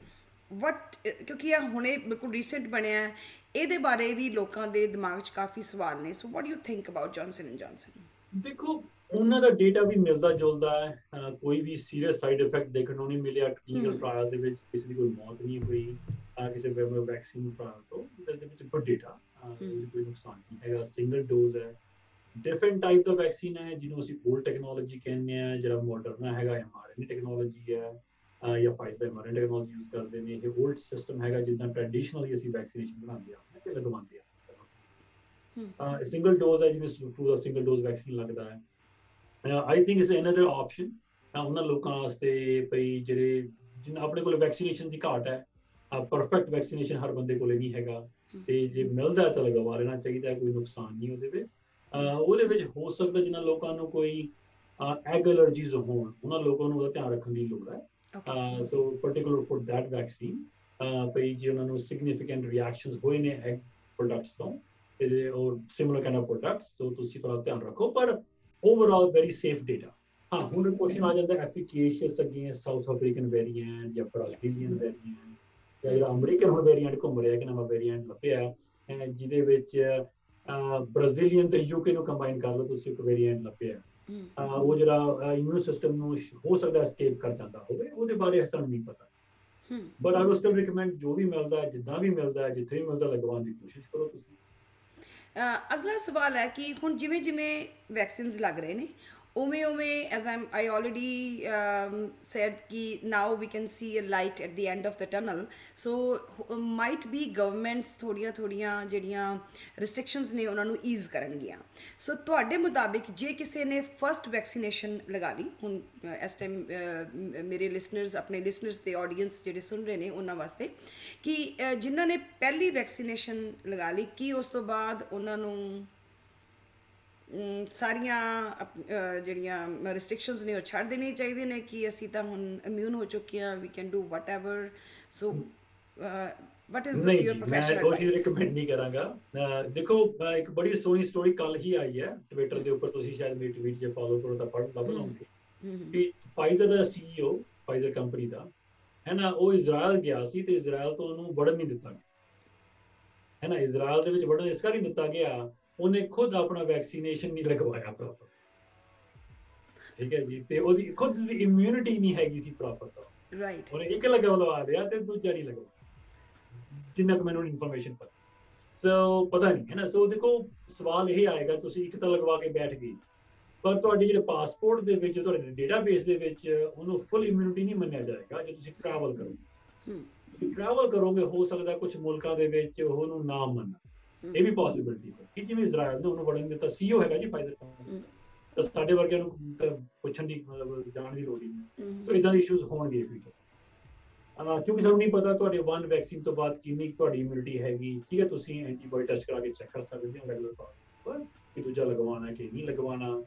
what ਕਿਉਂਕਿ ਇਹ ਹੁਣੇ ਬਿਲਕੁਲ ਰੀਸੈਂਟ ਬਣਿਆ ਹੈ ਇਹਦੇ ਬਾਰੇ ਵੀ ਲੋਕਾਂ ਦੇ ਦਿਮਾਗ 'ਚ ਕਾਫੀ ਸਵਾਲ ਨੇ। ਸੋ do you think about johnson and johnson? ਦੇਖੋ ਉਹਨਾਂ ਦਾ ਡੇਟਾ ਵੀ ਮਿਲਦਾ ਜੁਲਦਾ ਹੈ। ਕੋਈ ਵੀ ਸੀਰੀਅਸ ਸਾਈਡ ਇਫੈਕਟ ਦੇਖਣ ਨੂੰ ਨਹੀਂ ਮਿਲਿਆ ਕਲੀਨਿਕਲ। ਟ੍ਰਾਇਲ ਦੇ ਵਿੱਚ। ਕਿਸੇ ਦੀ ਕੋਈ ਮੌਤ ਨਹੀਂ ਹੋਈ ਕਿਸੇ ਵੈਕਸੀਨ ਟ੍ਰਾਇਲ ਤੋਂ। ਇਹਦੇ ਵਿੱਚ ਗੁੱਡ ਡੇਟਾ ਕੋਈ ਨੁਕਸਾਨ ਨਹੀਂ ਹੈਗਾ। ਸਿੰਗਲ ਡੋਜ਼ ਹੈ। ਡਿਫਰੈਂਟ ਟਾਈਪ ਦਾ ਵੈਕਸੀਨ ਹੈ ਜਿਹਨੂੰ ਅਸੀਂ 올ਡ ਟੈਕਨੋਲੋਜੀ ਕਹਿੰਦੇ ਆ ਜਿਹੜਾ ਮਾਡਰਨਾ ਹੈਗਾ ਐਮਆਰਐਨਏ ਟੈਕਨੋਲੋਜੀ ਹੈ। ਜਾਂ ਫਾਈਜ਼ਰ ਐਮਆਰਐਨਏ ਟੈਕਨੋਲੋਜੀ ਯੂਜ਼ ਕਰਦੇ ਨੇ ਇਹ 올ਡ ਸਿਸਟਮ ਹੈਗਾ ਜਿੱਦਾਂ ਟ੍ਰੈਡੀਸ਼ਨਲੀ ਅਸੀਂ ਵੈਕਸੀਨੇਸ਼ਨ ਬਣਾਉਂਦੇ ਆ ਤੇ ਲਗਵਾਉਂਦੇ ਆ। ਸਿੰਗਲ ਡੋਜ਼ ਹੈ ਜਿਵੇਂ ਫਲੂ ਦਾ ਸਿੰਗਲ ਡੋਜ਼ ਵੈਕਸੀਨ ਲੱਗਦਾ ਹੈ। I think is another option ਉਹਨਾਂ ਲੋਕਾਂ ਵਾਸਤੇ ਭਈ ਜਿਹੜੇ ਜਿੰਨਾ ਆਪਣੇ ਕੋਲ ਵੈਕਸੀਨੇਸ਼ਨ ਦੀ ਘਾਟ ਹੈ ਪਰਫੈਕਟ ਵੈਕਸੀਨੇਸ਼ਨ ਹਰ ਬੰਦੇ ਕੋਲੇ ਨਹੀਂ ਹੈਗਾ। ਤੇ ਜੇ ਮਿਲਦਾ ਤਾਂ ਲਗਵਾ ਲੈਣਾ ਚਾਹੀਦਾ ਕੋਈ ਨੁਕਸਾਨ ਨਹੀਂ ਉਹਦੇ ਵਿੱਚ। ਉਹਦੇ ਵਿੱਚ ਹੋ ਸਕਦਾ ਜਿਨ੍ਹਾਂ ਲੋਕਾਂ ਨੂੰ ਕੋਈ ਐਗ ਅਲਰਜੀਜ਼ ਹੋਣ ਉਹਨਾਂ ਲੋਕਾਂ ਨੂੰ ਉਹਦਾ ਧਿਆਨ ਰੱਖਣ ਦੀ ਲੋੜ ਹੈ। Okay so particular for that vaccine ਭਈ ਜੇ ਉਹਨਾਂ ਨੂੰ ਸਿਗਨੀਫੀਕੈਂਟ ਰਿਐਕਸ਼ਨਸ ਹੋਏ ਨੇ ਐਗ ਪ੍ਰੋਡਕਟਸ ਤੋਂ ਤੇ or similar kind of products so ਤੁਸੀਂ ਥੋੜਾ ਧਿਆਨ ਰੱਖੋ ਪਰ ਓਵਰਆਲ ਵੈਰੀ ਸੇਫ ਡੇਟਾ ਹਾਂ ਹੁਣ ਕੁਐਸਚਨ ਆ ਜਾਂਦਾ efficacious against South African variant ਜਾਂ ਬ੍ਰਾਜ਼ੀਲੀਅਨ ਵੇਰੀਐਂਟ ਜਾਂ ਜਿਹੜਾ ਅਮਰੀਕਨ ਹੁਣ ਵੇਰੀਐਂਟ ਘੁੰਮ ਰਿਹਾ ਕਿ ਨਵਾਂ ਵੇਰੀਐਂਟ ਲੱਭਿਆ ਜਿਹਦੇ ਵਿੱਚ ਬ੍ਰਾਜ਼ੀਲੀਅਨ ਤੇ ਯੂਕੇ ਨੂੰ ਕੰਬਾਈਨ ਕਰ ਲਓ ਤੁਸੀਂ ਇੱਕ ਵੇਰੀਐਂਟ ਲੱਭਿਆ ਉਹ ਜਿਹੜਾ ਇਮਿਊਨ ਸਿਸਟਮ ਨੂੰ ਹੋ ਸਕਦਾ ਐਸਕੇਪ ਕਰ ਜਾਂਦਾ ਹੋਵੇ ਉਹਦੇ ਬਾਰੇ ਸਾਨੂੰ ਨਹੀਂ ਪਤਾ but I will still recommend ਜੋ ਵੀ ਮਿਲਦਾ ਹੈ ਜਿੱਦਾਂ ਵੀ ਮਿਲਦਾ ਹੈ ਜਿੱਥੇ ਵੀ ਮਿਲਦਾ ਲਗਵਾਉਣ ਦੀ ਕੋਸ਼ਿਸ਼ ਕਰੋ ਤੁਸੀਂ ਅਗਲਾ ਸਵਾਲ ਹੈ ਕਿ ਹੁਣ ਜਿਵੇਂ ਜਿਵੇਂ ਵੈਕਸੀਨਸ ਲੱਗ ਰਹੇ ਨੇ ਉਵੇਂ ਉਵੇਂ as I I already said ਕਿ now we can see a light at the end of the tunnel so might be governments ਥੋੜੀਆਂ ਥੋੜੀਆਂ ਜਿਹੜੀਆਂ ਰਿਸਟ੍ਰਿਕਸ਼ਨਸ ਨੇ ਉਹਨਾਂ ਨੂੰ ਈਜ਼ ਕਰਨਗੀਆਂ। ਸੋ ਤੁਹਾਡੇ ਮੁਤਾਬਿਕ ਜੇ ਕਿਸੇ ਨੇ ਫਰਸਟ ਵੈਕਸੀਨੇਸ਼ਨ ਲਗਾ ਲਈ ਹੁਣ ਅ, ਇਸ ਟਾਈਮ ਮੇਰੇ ਲਿਸਨਰਸ ਆਪਣੇ ਲਿਸਨਰਸ ਤੇ ਆਡੀਅנס ਜਿਹੜੇ ਸੁਣ ਰਹੇ ਨੇ ਉਹਨਾਂ ਵਾਸਤੇ ਕਿ ਅ, ਜਿਨ੍ਹਾਂ ਨੇ ਪਹਿਲੀ ਵੈਕਸੀਨੇਸ਼ਨ ਲਗਾ ਲਈ ਕੀ ਉਸ ਤੋਂ ਬਾਅਦ ਉਹਨਾਂ ਨੂੰ ਅਮ, ਸਾਰੀਆਂ ਜਿਹੜੀਆਂ ਰਿਸਟ੍ਰਿਕਸ਼ਨਸ ਨੇ ਉਹ ਛੱਡ ਦੇਣੀਆਂ ਚਾਹੀਦੀਆਂ ਨੇ ਕਿ ਅਸੀਂ ਤਾਂ ਹੁਣ ਇਮਿਊਨ ਹੋ ਚੁੱਕੇ ਹਾਂ we can do whatever so what is your main professional ਉਹ ਚੀਜ਼ ਐਡਵਾਈਸ ਰეკਮੈਂਡ ਨਹੀਂ ਕਰਾਂਗਾ। ਦੇਖੋ ਇੱਕ ਬੜੀ ਸੋਹਣੀ ਸਟੋਰੀ ਕੱਲ ਹੀ ਆਈ ਹੈ ਟਵਿੱਟਰ ਦੇ ਉੱਪਰ ਤੁਸੀਂ ਸ਼ਾਇਦ ਮੇਰੀ ਟਵੀਟ ਜੇ ਫਾਲੋ ਕਰੋ ਤਾਂ ਪੜ੍ਹ ਲੱਭ ਲਓਗੇ ਕਿ ਫਾਈਜ਼ਰ ਦਾ ਸੀਈਓ ਫਾਈਜ਼ਰ ਕੰਪਨੀ ਦਾ ਹੈ ਨਾ ਉਹ ਇਜ਼ਰਾਈਲ ਗਿਆ ਸੀ ਤੇ ਇਜ਼ਰਾਈਲ ਤੋਂ ਉਹਨੂੰ ਵੜਨ ਨਹੀਂ ਦਿੱਤਾ ਹੈ ਨਾ ਇਜ਼ਰਾਈਲ ਦੇ ਵਿੱਚ ਵੜਨ ਇਸ ਕਰਕੇ ਦਿੱਤਾ ਗਿਆ ਉਹਨੇ ਖੁਦ ਆਪਣਾ ਵੈਕਸੀਨੇਸ਼ਨ ਨਹੀਂ ਲਗਵਾਇਆ ਪ੍ਰੋਪਰ ਠੀਕ ਹੈ ਜੀ? ਤੇ ਉਹਦੀ ਖੁਦ ਦੀ ਇਮਿਊਨਿਟੀ ਨਹੀਂ ਹੈਗੀ ਸੀ ਪ੍ਰੋਪਰ ਤਾਂ। ਰਾਈਟ ਉਹਨੇ ਇੱਕ ਲਗਵਾ ਰਿਹਾ ਤੇ ਦੂਜਾ ਨਹੀਂ ਲਗਵਾ ਜਿੰਨਾ ਕੁ ਮੈਨੂੰ ਇਨਫੋਰਮੇਸ਼ਨ ਪਤਾ। ਸੋ ਪਤਾ ਨਹੀਂ ਹੈ ਨਾ? ਸੋ ਦੇਖੋ ਸਵਾਲ ਇਹ ਆਏਗਾ ਤੁਸੀਂ ਇੱਕ ਤਾਂ ਲਗਵਾ ਕੇ ਬੈਠ ਗਏ। ਪਰ ਤੁਹਾਡੇ ਜਿਹੜੇ ਪਾਸਪੋਰਟ ਦੇ ਵਿੱਚ ਤੁਹਾਡੇ ਡੇਟਾਬੇਸ ਦੇ ਵਿੱਚ ਉਹਨੂੰ ਫੁੱਲ ਇਮਿਊਨਿਟੀ ਨਹੀਂ ਮੰਨਿਆ ਜਾਏਗਾ ਜੇ ਤੁਸੀਂ ਟਰੈਵਲ ਕਰੋਗੇ। ਤੁਸੀਂ ਟਰੈਵਲ ਕਰੋਗੇ ਹੋ ਸਕਦਾ ਕੁਝ ਮੁਲਕਾਂ ਦੇ ਵਿੱਚ ਉਹਨੂੰ ਨਾ ਮੰਨਣ। ਇਹ ਵੀ ਪੋਸਿਬਿਲਿਟੀ ਹੈ। ਕਿ ਜਿਵੇਂ ਇਜ਼ਰਾਈਲ ਨੇ ਉਹਨੂੰ ਵੜਨ ਦਿੱਤਾ ਸੀਓ ਹੈਗਾ ਜੀ ਫਾਈਜ਼ਰ ਤਾਂ। ਸਾਡੇ ਵਰਗਿਆਂ ਨੂੰ ਪੁੱਛਣ ਦੀ ਜਾਣ ਦੀ ਲੋੜ ਹੀ ਨਹੀਂ। ਸੋ ਇਦਾਂ ਦੇ ਇਸ਼ੂਜ਼ ਹੋਣਗੇ ਫਿਊਚਰ ਅਹ ਕਿਉਂਕਿ ਸਾਨੂੰ ਨਹੀਂ ਪਤਾ ਤੁਹਾਡੇ ਵਨ ਵੈਕਸੀਨ ਤੋਂ ਬਾਅਦ ਕਿੰਨੀ ਤੁਹਾਡੀ ਇਮਿਊਨਿਟੀ ਹੈਗੀ। ਠੀਕ ਹੈ ਤੁਸੀਂ ਐਂਟੀਬਾਡੀ ਟੈਸਟ ਕਰਾ ਕੇ ਚੈੱਕ ਕਰ ਸਕਦੇ ਹੋ ਰੈਗੂਲਰ ਪਰ ਕਿ ਦੂਜਾ ਲਗਵਾਉਣਾ ਹੈ ਕਿ ਨਹੀਂ ਲਗਵਾਉਣਾ।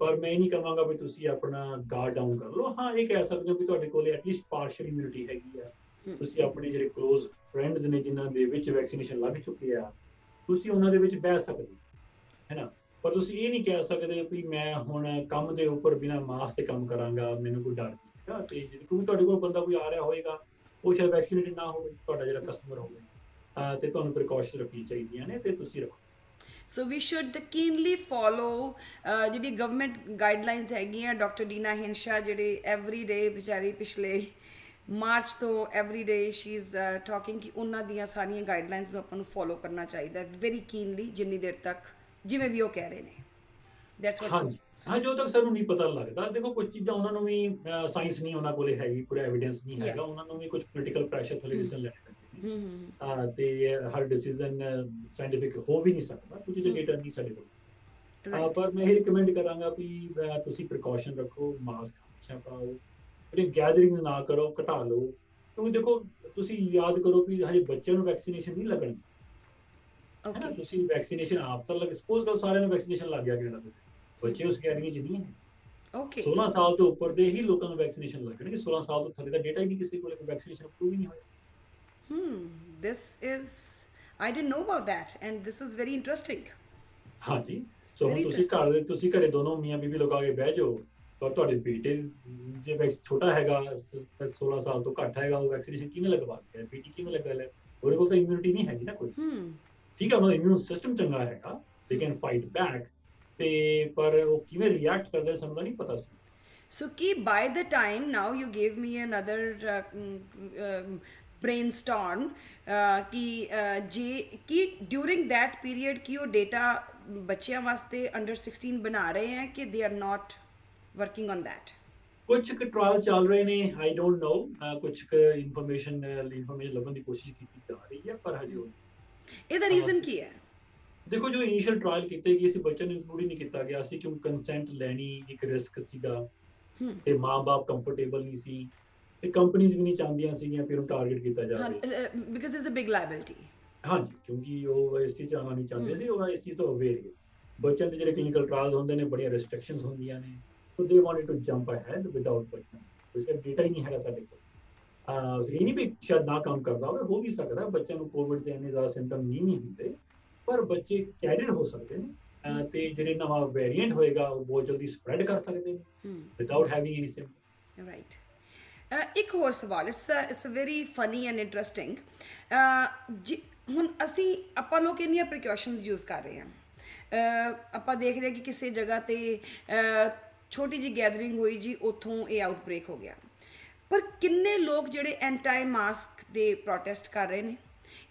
ਪਰ ਮੈਂ ਨਹੀਂ ਕਹਾਂਗਾ ਵੀ ਤੁਸੀਂ ਆਪਣਾ ਗਾਰਡ ਡਾਊਨ ਕਰ ਲਓ। ਹਾਂ ਇਹ ਕਹਿ ਸਕਦੇ ਹੋ ਕਿ ਤੁਹਾਡੇ ਕੋਲ ਐਟਲੀਸਟ ਪਾਰਸ਼ਲ ਇਮਿਊਨਿਟੀ ਹੈਗੀ ਆ। ਤੁਸੀਂ ਆਪਣੇ ਜਿਹੜੇ ক্লোਜ਼ ਫਰੈਂਡਸ ਨੇ ਜਿਨ੍ਹਾਂ ਦੇ ਵਿੱਚ ਵੈਕਸੀਨੇਸ਼ਨ ਲੱਗ ਚੁੱਕੀ ਆ ਤੁਸੀਂ ਉਹਨਾਂ ਦੇ ਵਿੱਚ ਬਹਿ ਸਕਦੇ ਹੋ ਹੈਨਾ ਪਰ ਤੁਸੀਂ ਇਹ ਨਹੀਂ ਕਹਿ ਸਕਦੇ ਵੀ ਮੈਂ ਹੁਣ ਕੰਮ ਦੇ ਉੱਪਰ ਬਿਨਾ ਮਾਸਕ ਤੇ ਕੰਮ ਕਰਾਂਗਾ, ਮੈਨੂੰ ਕੋਈ ਡਰ ਨਹੀਂ ਹੈਗਾ। ਤੇ ਜੇ ਕਿਉਂਕਿ ਤੁਹਾਡੇ ਕੋਲ ਬੰਦਾ ਕੋਈ ਆ ਰਿਹਾ ਹੋਵੇਗਾ ਉਹ ਸ਼ਾਇਦ ਵੈਕਸੀਨੇਟਡ ਨਾ ਹੋਵੇ, ਤੁਹਾਡਾ ਜਿਹੜਾ ਕਸਟਮਰ ਹੋਵੇ ਅਹ ਤੇ ਤੁਹਾਨੂੰ ਪ੍ਰੀਕਾਸ਼ਨ ਰੱਖਣੀ ਚਾਹੀਦੀਆਂ ਨੇ ਤੇ ਤੁਸੀਂ ਰੱਖੋ। So we should keenly follow ਜਿਹੜੀ ਗਵਰਨਮੈਂਟ ਗਾਈਡਲਾਈਨਸ ਹੈਗੀਆਂ, ਡਾਕਟਰ ਡੀਨਾ ਹਿੰਸ਼ਾ ਜਿਹੜੇ ਐਵਰੀ ਡੇ ਵਿਚਾਰੀ ਪਿਛਲੇ ਮਾਰਚ ਤੋਂ every day she is talking ਕਿ ਉਹਨਾਂ ਦੀਆਂ ਸਾਰੀਆਂ ਗਾਈਡਲਾਈਨਸ ਨੂੰ ਆਪਾਂ ਨੂੰ ਫੋਲੋ ਕਰਨਾ ਚਾਹੀਦਾ ਵੈਰੀ ਕੀਨਲੀ ਜਿੰਨੀ ਦੇਰ ਤੱਕ ਜਿਵੇਂ ਵੀ ਉਹ ਕਹਿ ਰਹੇ ਨੇ। ਦੈਟਸ ਵਾਟ ਹਾਂ ਜੋ ਤੱਕ ਸਾਨੂੰ ਨਹੀਂ ਪਤਾ ਲੱਗਦਾ। ਦੇਖੋ ਕੁਝ ਚੀਜ਼ਾਂ ਉਹਨਾਂ ਨੂੰ ਵੀ ਸਾਇੰਸ ਨਹੀਂ ਉਹਨਾਂ ਕੋਲੇ ਹੈਗੀ ਪੂਰਾ ਐਵੀਡੈਂਸ ਨਹੀਂ. ਹੈਗਾ। ਉਹਨਾਂ ਨੂੰ ਵੀ ਕੁਝ ਪੋਲੀਟੀਕਲ ਪ੍ਰੈਸ਼ਰ ਥੱਲੇ. ਡਿਸੀਜਨ ਲੈਣੇ ਪੈਂਦੇ ਨੇ। ਹਮ ਅਹ ਤੇ ਹਰ ਡਿਸੀਜਨ ਸਾਇੰਟਿਫਿਕ ਹੋ ਵੀ ਨਹੀਂ ਸਕਦਾ। ਕੁਝ ਤੇ. ਡੇਟਾ ਨਹੀਂ ਸਾਡੇ ਕੋਲ। ਪਰ ਮੈਂ ਇਹ ਰਿਕਮੈਂਡ ਕਰਾਂਗਾ ਅਹ ਤੁਸੀਂ ਪ੍ਰੀਕਾਸ਼ਨ ਰੱਖੋ ਮਾਸਕ ਹਮੇਸ਼ਾ ਪਾਓ। ਜਿਹੜੀ ਗੈਦਰਿੰਗਸ ਨਾ ਕਰੋ ਘਟਾ ਲਓ। ਕਿਉਂਕਿ ਦੇਖੋ ਤੁਸੀਂ ਯਾਦ ਕਰੋ ਵੀ ਹਜੇ ਬੱਚਿਆਂ ਨੂੰ ਵੈਕਸੀਨੇਸ਼ਨ ਨਹੀਂ ਲੱਗਣੀ। ਨਾ? ਓਕੇ ਤੁਸੀਂ ਵੈਕਸੀਨੇਸ਼ਨ ਆਪ ਤਾਂ ਲੱਗ ਸਪੋਜ਼ ਕਰੋ ਸਾਰਿਆਂ ਨੂੰ ਵੈਕਸੀਨੇਸ਼ਨ ਲੱਗ ਗਿਆ ਕਿਹੜਾ ਬੱਚੇ ਉਸ ਕੈਟੇਗਰੀ ਚ ਨਹੀਂ ਹੈ। ਓਕੇ 16 ਸਾਲ ਤੋਂ ਉੱਪਰ ਦੇ ਹੀ ਲੋਕਾਂ ਨੂੰ ਵੈਕਸੀਨੇਸ਼ਨ ਲੱਗਣਗੇ। 16 ਸਾਲ ਤੋਂ ਥੱਲੇ ਦਾ ਡੇਟਾ ਹੀ ਨਹੀਂ ਕਿਸੇ ਕੋਲ ਵੈਕਸੀਨੇਸ਼ਨ ਅਪਰੂਵ ਹੀ ਨਹੀਂ ਹੋਇਆ। Hmm, this is I didn't know about that, and this is very interesting. ਹਾਂਜੀ। ਸੋ ਤੁਸੀਂ. ਘਰ ਦੇ ਤੁਸੀਂ ਘਰੇ ਦੋਨੋਂ ਮੀਆਂ ਬੀਬੀ ਲਗਾ ਕੇ ਬਹਿ ਜਾਓ। ਪਰ ਤੁਹਾਡੇ ਬੇਟੇ ਜੇ ਵੈਕਸ ਛੋਟਾ ਹੈਗਾ ਸ- 16 ਸਾਲ ਤੋਂ ਘੱਟ ਹੈਗਾ ਉਹ ਵੈਕਸੀਨੇਸ਼ਨ ਕਿਵੇਂ ਲਗਵਾ ਗਿਆ ਬੇਟੀ ਕਿਵੇਂ ਲਗਾ ਲੈ ਉਹਦੇ ਕੋਲ ਤਾਂ ਇਮਿਊਨਿਟੀ ਨਹੀਂ ਹੈਗੀ ਨਾ ਕੋਈ. ਠੀਕ ਹੈ ਉਹਨਾਂ ਦਾ ਇਮਿਊਨ ਸਿਸਟਮ ਚੰਗਾ ਹੈਗਾ ਦੇ ਕੈਨ ਫਾਈਟ ਬੈਕ ਤੇ ਪਰ ਉਹ ਕਿਵੇਂ ਰਿਐਕਟ ਕਰਦੇ ਸਾਨੂੰ ਤਾਂ ਨਹੀਂ ਪਤਾ ਸੀ। So, ki by the time now you gave me another uh, um, brainstorm uh, ਕਿ uh, ਜੇ ਕਿ during that period ਕੀ ਉਹ data ਬੱਚਿਆਂ ਵਾਸਤੇ under 16 ਬਣਾ ਰਹੇ ਹੈ ਕਿ they are not working on that. ਕੁਝ ਕੁ ਟ੍ਰਾਇਲ ਚੱਲ ਰਹੇ ਨੇ ਆਈ ਡੋਨਟ ਨੋ ਕੁਝ ਕੁ ਇਨਫੋਰਮੇਸ਼ਨ ਇਨਫੋਰਮੇਸ਼ਨ ਲੱਭਣ ਦੀ ਕੋਸ਼ਿਸ਼ ਕੀਤੀ ਜਾ ਰਹੀ ਹੈ ਪਰ ਹਜੇ ਉਹ ਇਹਦਾ ਰੀਜ਼ਨ ਕੀ ਹੈ? ਦੇਖੋ ਜੋ ਇਨੀਸ਼ੀਅਲ ਟ੍ਰਾਇਲ ਕੀਤੇ ਗਏ ਸੀ ਬੱਚਿਆਂ ਨੂੰ ਇਨਕਲੂਡ ਨਹੀਂ ਕੀਤਾ ਗਿਆ ਸੀ ਕਿਉਂਕਿ ਕੰਸੈਂਟ ਲੈਣੀ ਇੱਕ ਰਿਸਕ ਸੀਗਾ। ਤੇ ਮਾਪੇ ਕੰਫਰਟੇਬਲ ਨਹੀਂ ਸੀ ਤੇ ਕੰਪਨੀਆਂ ਵੀ ਨਹੀਂ ਚਾਹੁੰਦੀਆਂ ਸੀਗੀਆਂ ਕਿ ਉਹਨੂੰ ਟਾਰਗੇਟ ਕੀਤਾ ਜਾਵੇ। Because it's a big liability ਹਾਂਜੀ ਕਿਉਂਕਿ ਉਹ ਇਸ ਚੀਜ਼ ਆਉਣਾ ਨਹੀਂ ਚਾਹੁੰਦੇ ਸੀ ਉਹ ਇਸ ਚੀਜ਼ ਤੋਂ ਅਵੇਅਰ ਹੈ ਬੱਚਿਆਂ ਦੇ ਜਿਹੜੇ ਕਲੀਨਿਕਲ ਟ੍ਰਾਇਲਸ ਹੁੰਦੇ ਨੇ ਬੜੀਆਂ ਰੈਸਟ੍ਰਿਕਸ਼ਨਸ ਹੁੰਦੀਆਂ ਨੇ। They wanted to jump ahead without ਬੱਚਿਆਂ ਇਸ ਦਾ ਡੇਟਾ ਹੀ ਨਹੀਂ ਹੈਗਾ ਸਾਡੇ ਕੋਲ ਆ ਇਹ ਨਹੀਂ ਵੀ ਸ਼ਾਇਦ ਨਾ ਕੰਮ ਕਰਦਾ ਹੋਵੇ ਹੋ ਵੀ ਸਕਦਾ ਬੱਚਿਆਂ ਨੂੰ ਕੋਵਿਡ ਦੇ ਇੰਨੇ ਜ਼ਿਆਦਾ ਸਿੰਪਟਮ ਨਹੀਂ ਹੁੰਦੇ ਪਰ ਬੱਚੇ ਕੈਰੀਅਰ ਹੋ ਸਕਦੇ ਨੇ ਤੇ ਜਿਹੜੇ ਨਵਾਂ ਵੇਰੀਐਂਟ ਹੋਏਗਾ ਉਹ ਬਹੁਤ ਜਲਦੀ ਸਪਰੈਡ ਕਰ ਸਕਦੇ ਨੇ without having any symptom right ਇੱਕ ਹੋਰ ਸਵਾਲ it's it's a very funny and interesting ਹੁਣ ਅਸੀਂ ਆਪਾਂ ਲੋਕ ਇੰਨੀਆਂ ਪ੍ਰੀਕਾਸ਼ਨਸ ਯੂਜ਼ ਕਰ ਰਹੇ ਹਾਂ ਆਪਾਂ ਦੇਖ ਰਹੇ ਕਿ ਕਿਸੇ ਜਗ੍ਹਾ ਤੇ ਛੋਟੀ ਜੀ ਗੈਦਰਿੰਗ ਹੋਈ ਜੀ, ਉੱਥੋਂ ਇਹ ਆਊਟਬ੍ਰੇਕ ਹੋ ਗਿਆ। ਪਰ ਕਿੰਨੇ ਲੋਕ ਜਿਹੜੇ ਐਂਟੀ ਮਾਸਕ ਦੇ ਪ੍ਰੋਟੈਸਟ ਕਰ ਰਹੇ ਨੇ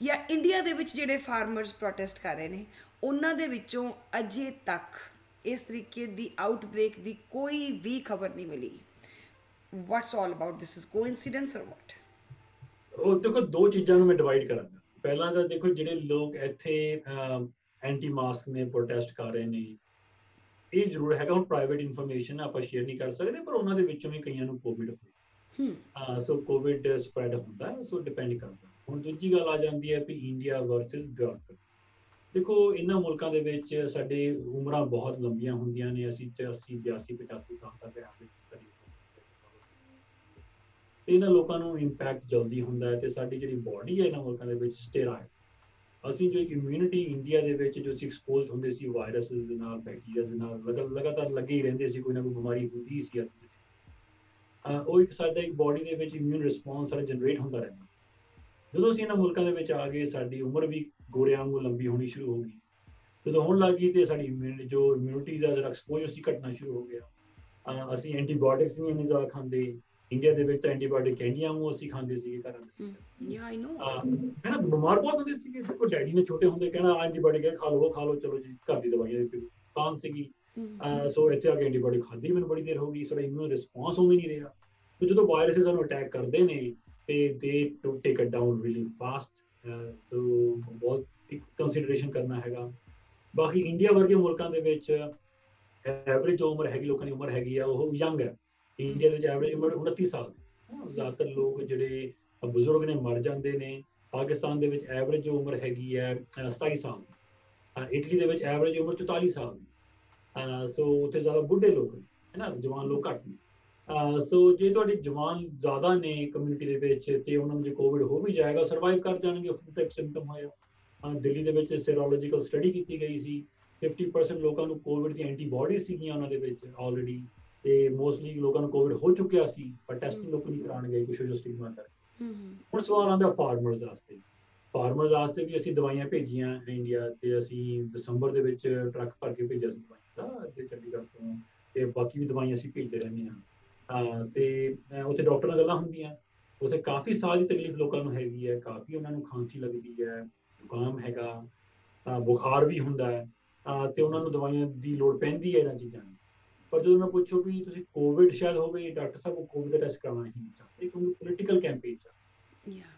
ਜਾਂ ਇੰਡੀਆ ਦੇ ਵਿੱਚ ਜਿਹੜੇ ਫਾਰਮਰਸ ਪ੍ਰੋਟੈਸਟ ਕਰ ਰਹੇ ਨੇ, ਉਹਨਾਂ ਦੇ ਵਿੱਚੋਂ ਅਜੇ ਤੱਕ ਇਸ ਤਰੀਕੇ ਦੀ ਆਊਟਬ੍ਰੇਕ ਦੀ ਕੋਈ ਵੀ ਖਬਰ ਨਹੀਂ ਮਿਲੀ। What's all about this? Is coincidence or what? ਉਹ ਦੇਖੋ, ਦੋ ਚੀਜ਼ਾਂ ਨੂੰ ਮੈਂ ਡਿਵਾਈਡ ਕਰਾਂਗਾ। ਪਹਿਲਾਂ ਤਾਂ ਦੇਖੋ, ਜਿਹੜੇ ਲੋਕ ਇੱਥੇ ਐਂਟੀ ਮਾਸਕ ਨੇ ਪ੍ਰੋਟੈਸਟ ਕਰ ਰਹੇ ਨੇ ਇਹ ਜ਼ਰੂਰ ਹੈਗਾ ਹੁਣ ਪ੍ਰਾਈਵੇਟ ਇਨਫੋਰਮੇਸ਼ਨ ਆਪਾਂ ਸ਼ੇਅਰ ਨਹੀਂ ਕਰ ਸਕਦੇ ਪਰ ਉਹਨਾਂ ਦੇ ਵਿੱਚੋਂ ਵੀ ਕਈਆਂ ਨੂੰ ਕੋਵਿਡ ਹੋਇਆ ਹਮ ਸੋ ਕੋਵਿਡ ਸਪਰੈਡ ਹੁੰਦਾ ਹੈ ਸੋ ਡਿਪੈਂਡ ਕਰਦਾ। ਹੁਣ ਦੂਜੀ ਗੱਲ ਆ ਜਾਂਦੀ ਹੈ ਵੀ ਇੰਡੀਆ ਵਰਸਸ ਗ੍ਰਾਫ ਦੇਖੋ ਇਹਨਾਂ ਮੁਲਕਾਂ ਦੇ ਵਿੱਚ ਸਾਡੇ ਉਮਰਾਂ ਬਹੁਤ ਲੰਬੀਆਂ ਹੁੰਦੀਆਂ ਨੇ ਅਸੀਂ 80 82 85 ਸਾਲ ਤੱਕ ਐਵਰੇਜ ਤੇ ਇਹਨਾਂ ਲੋਕਾਂ ਨੂੰ ਇੰਪੈਕਟ ਜਲਦੀ ਹੁੰਦਾ ਹੈ ਤੇ ਸਾਡੀ ਜਿਹੜੀ ਬਾਡੀ ਹੈ ਇਹਨਾਂ ਮੁਲਕਾਂ ਦੇ ਵਿੱਚ ਸਟੇਰਾਇਲ ਅਸੀਂ ਜੋ ਇੱਕ ਇਮਿਊਨਿਟੀ ਇੰਡੀਆ ਦੇ ਵਿੱਚ ਜੋ ਅਸੀਂ ਐਕਸਪੋਜ਼ ਹੁੰਦੇ ਸੀ ਵਾਇਰਸਸ ਦੇ ਨਾਲ ਬੈਕਟੀਰੀਆ ਦੇ ਨਾਲ, ਲਗਾ- ਲਗਾਤਾਰ ਲੱਗੇ ਹੀ ਰਹਿੰਦੇ ਸੀ, ਕੋਈ ਨਾ ਕੋਈ ਬਿਮਾਰੀ ਹੁੰਦੀ ਸੀ ਅਹ ਉਹ ਇੱਕ ਸਾਡਾ ਇੱਕ ਬਾਡੀ ਦੇ ਵਿੱਚ ਇਮਿਊਨ ਰਿਸਪੌਂਸ ਸਾਡਾ ਜਨਰੇਟ ਹੁੰਦਾ ਰਹਿੰਦਾ ਸੀ। ਜਦੋਂ ਅਸੀਂ ਇਹਨਾਂ ਮੁਲਕਾਂ ਦੇ ਵਿੱਚ ਆ ਗਏ, ਸਾਡੀ ਉਮਰ ਵੀ ਗੋਰਿਆਂ ਵਾਂਗੂ ਲੰਬੀ ਹੋਣੀ ਸ਼ੁਰੂ ਹੋ ਗਈ। ਜਦੋਂ ਹੋਣ ਲੱਗੀ ਤੇ ਸਾਡੀ immunity- ਜੋ ਇਮਿਊਨਿਟੀ ਦਾ ਜਿਹੜਾ ਐਕਸਪੋਜ਼ਰ ਸੀ, ਘਟਣਾ ਸ਼ੁਰੂ ਹੋ ਗਿਆ। ਅਹ ਅਸੀਂ ਐਂਟੀਬਾਇਓਟਿਕਸ ਨਹੀਂ ਇੰਨੀ ਜ਼ਿਆਦਾ ਖਾਂਦੇ। ਇੰਡੀਆ ਦੇ ਵਿੱਚ ਤਾਂ ਐਂਟੀਬਾਇਓਟਿਕ ਕੈਂਡੀਆਂ ਨੂੰ ਅਸੀਂ ਖਾਂਦੇ ਸੀਗੇ ਘਰਾਂ ਦੇ i know. ਅਹ ਹੈ ਨਾ ਬਿਮਾਰ ਬਹੁਤ ਹੁੰਦੇ ਸੀਗੇ। ਦੇਖੋ ਡੈਡੀ ਨੇ ਛੋਟੇ ਹੁੰਦੇ ਕਹਿਣਾ ਐਂਟੀਬਾਇਓਟਿਕ ਹੈ ਖਾ ਲਓ ਉਹ ਖਾ ਲਓ ਚਲੋ ਜੀ ਘਰ ਦੀ ਦਵਾਈਆਂ ਦਿੱਤੀ ਤਾਂ ਸੀਗੀ। ਸੋ ਇੱਥੇ ਆ ਕੇ ਐਂਟੀਬਾਇਓਟਿਕ ਖਾਦੀ ਮੈਨੂੰ ਬੜੀ ਦੇਰ ਹੋ ਗਈ। ਸਾਡਾ ਇਮਿਊਨ ਰਿਸਪੌਂਸ ਉਵੇਂ ਨਹੀਂ ਰਿਹਾ। ਤੇ ਜਦੋਂ ਵਾਇਰਸ ਸਾਨੂੰ ਅਟੈਕ ਕਰਦੇ ਨੇ ਤੇ they to take it down really fast so ਬਹੁਤ ਇੱਕ ਕੰਸੀਡਰੇਸ਼ਨ ਕਰਨਾ ਹੈਗਾ। ਬਾਕੀ ਇੰਡੀਆ ਵਰਗੇ ਮੁਲਕਾਂ ਦੇ ਵਿੱਚ ਐਵਰੇਜ ਉਮਰ ਹੈਗੀ ਲੋਕਾਂ ਦੀ ਉਮਰ ਹੈਗੀ ਆ ਉਹ ਯੰਗ ਹੈ। ਇੰਡੀਆ ਦੇ ਵਿੱਚ ਐਵਰੇਜ ਉਮਰ 29 ਸਾਲ ਦੀ। ਹੈ। ਜ਼ਿਆਦਾਤਰ ਲੋਕ ਜਿਹੜੇ ਬਜ਼ੁਰਗ ਨੇ, ਮਰ ਜਾਂਦੇ ਨੇ, ਪਾਕਿਸਤਾਨ ਦੇ ਵਿੱਚ ਐਵਰੇਜ ਜੋ ਉਮਰ ਹੈਗੀ ਹੈ, ਅਹ 27 ਸਾਲ ਦੀ। ਅਹ ਇਟਲੀ ਦੇ ਵਿੱਚ ਐਵਰੇਜ ਉਮਰ 44 ਸਾਲ ਦੀ। ਅਹ ਸੋ ਉੱਥੇ ਜ਼ਿਆਦਾ ਬੁੱਢੇ ਲੋਕ ਨੇ, ਹੈ ਨਾ? ਜਵਾਨ ਲੋਕ ਘੱਟ ਨੇ। ਅਹ ਸੋ ਜੇ ਤੁਹਾਡੇ ਜਵਾਨ ਜ਼ਿਆਦਾ ਨੇ ਕਮਿਊਨਿਟੀ ਦੇ ਵਿੱਚ, ਤੇ ਉਹਨਾਂ ਨੂੰ ਜੇ ਕੋਵਿਡ ਹੋ ਵੀ ਜਾਏਗਾ ਸਰਵਾਈਵ ਕਰ ਜਾਣਗੇ ਫਲੂ ਟਾਈਪ ਸਿੰਪਟਮ ਹੋਇਆ। ਅਹ, ਦਿੱਲੀ ਦੇ ਵਿੱਚ ਸੀਰੋਲੋਜੀਕਲ ਸਟੱਡੀ ਕੀਤੀ ਗਈ ਸੀ। 50% ਲੋਕਾਂ ਨੂੰ ਕੋਵਿਡ ਦੀ ਐਂਟੀਬਾਡੀ ਸੀਗੀਆਂ ਉਹਨਾਂ ਦੇ ਵਿੱਚ ਆਲਰੇਡੀ ਤੇ ਮੋਸਟਲੀ ਲੋਕਾਂ ਨੂੰ ਕੋਵਿਡ ਹੋ ਚੁੱਕਿਆ ਸੀ ਪਰ ਟੈਸਟਿੰਗ ਲੋਕ ਨਹੀਂ ਕਰਾਉਣ ਗਏ ਕੁਝ ਜੋ ਸਟਿਗਮਾ ਕਰ ਹਮ, ਹਮ, ਹੁਣ ਸਵਾਲ ਆਉਂਦਾ ਫਾਰਮਰਸ ਵਾਸਤੇ। ਫਾਰਮਰਸ ਵਾਸਤੇ ਵੀ ਅਸੀਂ ਦਵਾਈਆਂ ਭੇਜੀਆਂ ਇੰਡੀਆ ਤੇ ਅਸੀਂ ਦਸੰਬਰ ਦੇ ਵਿੱਚ ਟਰੱਕ ਭਰ ਕੇ ਭੇਜਿਆ ਸੀ ਦਵਾਈਆਂ ਦਾ ਤੇ ਚੰਡੀਗੜ੍ਹ ਤੋਂ ਤੇ ਬਾਕੀ ਵੀ ਦਵਾਈਆਂ ਅਸੀਂ ਭੇਜਦੇ ਰਹਿੰਦੇ ਹਾਂ। ਤੇ ਉੱਥੇ ਡਾਕਟਰ ਨਾਲ ਗੱਲਾਂ ਹੁੰਦੀਆਂ। ਉੱਥੇ ਕਾਫੀ ਸਾਲ ਦੀ ਤਕਲੀਫ ਲੋਕਾਂ ਨੂੰ ਹੈਗੀ ਹੈ ਕਾਫੀ ਉਹਨਾਂ ਨੂੰ ਖਾਂਸੀ ਲੱਗਦੀ ਹੈ ਜ਼ੁਕਾਮ ਹੈਗਾ ਬੁਖਾਰ ਵੀ ਹੁੰਦਾ ਹੈ ਤੇ ਉਹਨਾਂ ਨੂੰ ਦਵਾਈਆਂ ਦੀ ਲੋੜ ਪੈਂਦੀ ਹੈ ਇਹਨਾਂ ਚੀਜ਼ਾਂ ਦੀ ਪਰ ਜਦੋਂ ਮੈਂ ਪੁੱਛੋ ਵੀ ਤੁਸੀਂ ਕੋਵਿਡ ਸ਼ਾਇਦ ਹੋਵੇ ਡਾਕਟਰ ਸਾਹਿਬ ਕੋਵਿਡ ਦਾ ਟੈਸਟ ਕਰਾਉਣਾ ਨਹੀਂ ਚਾਹੁੰਦੇ ਕਿਉਂਕਿ ਪੋਲੀਟੀਕਲ ਕੈਂਪੇਨ ਚ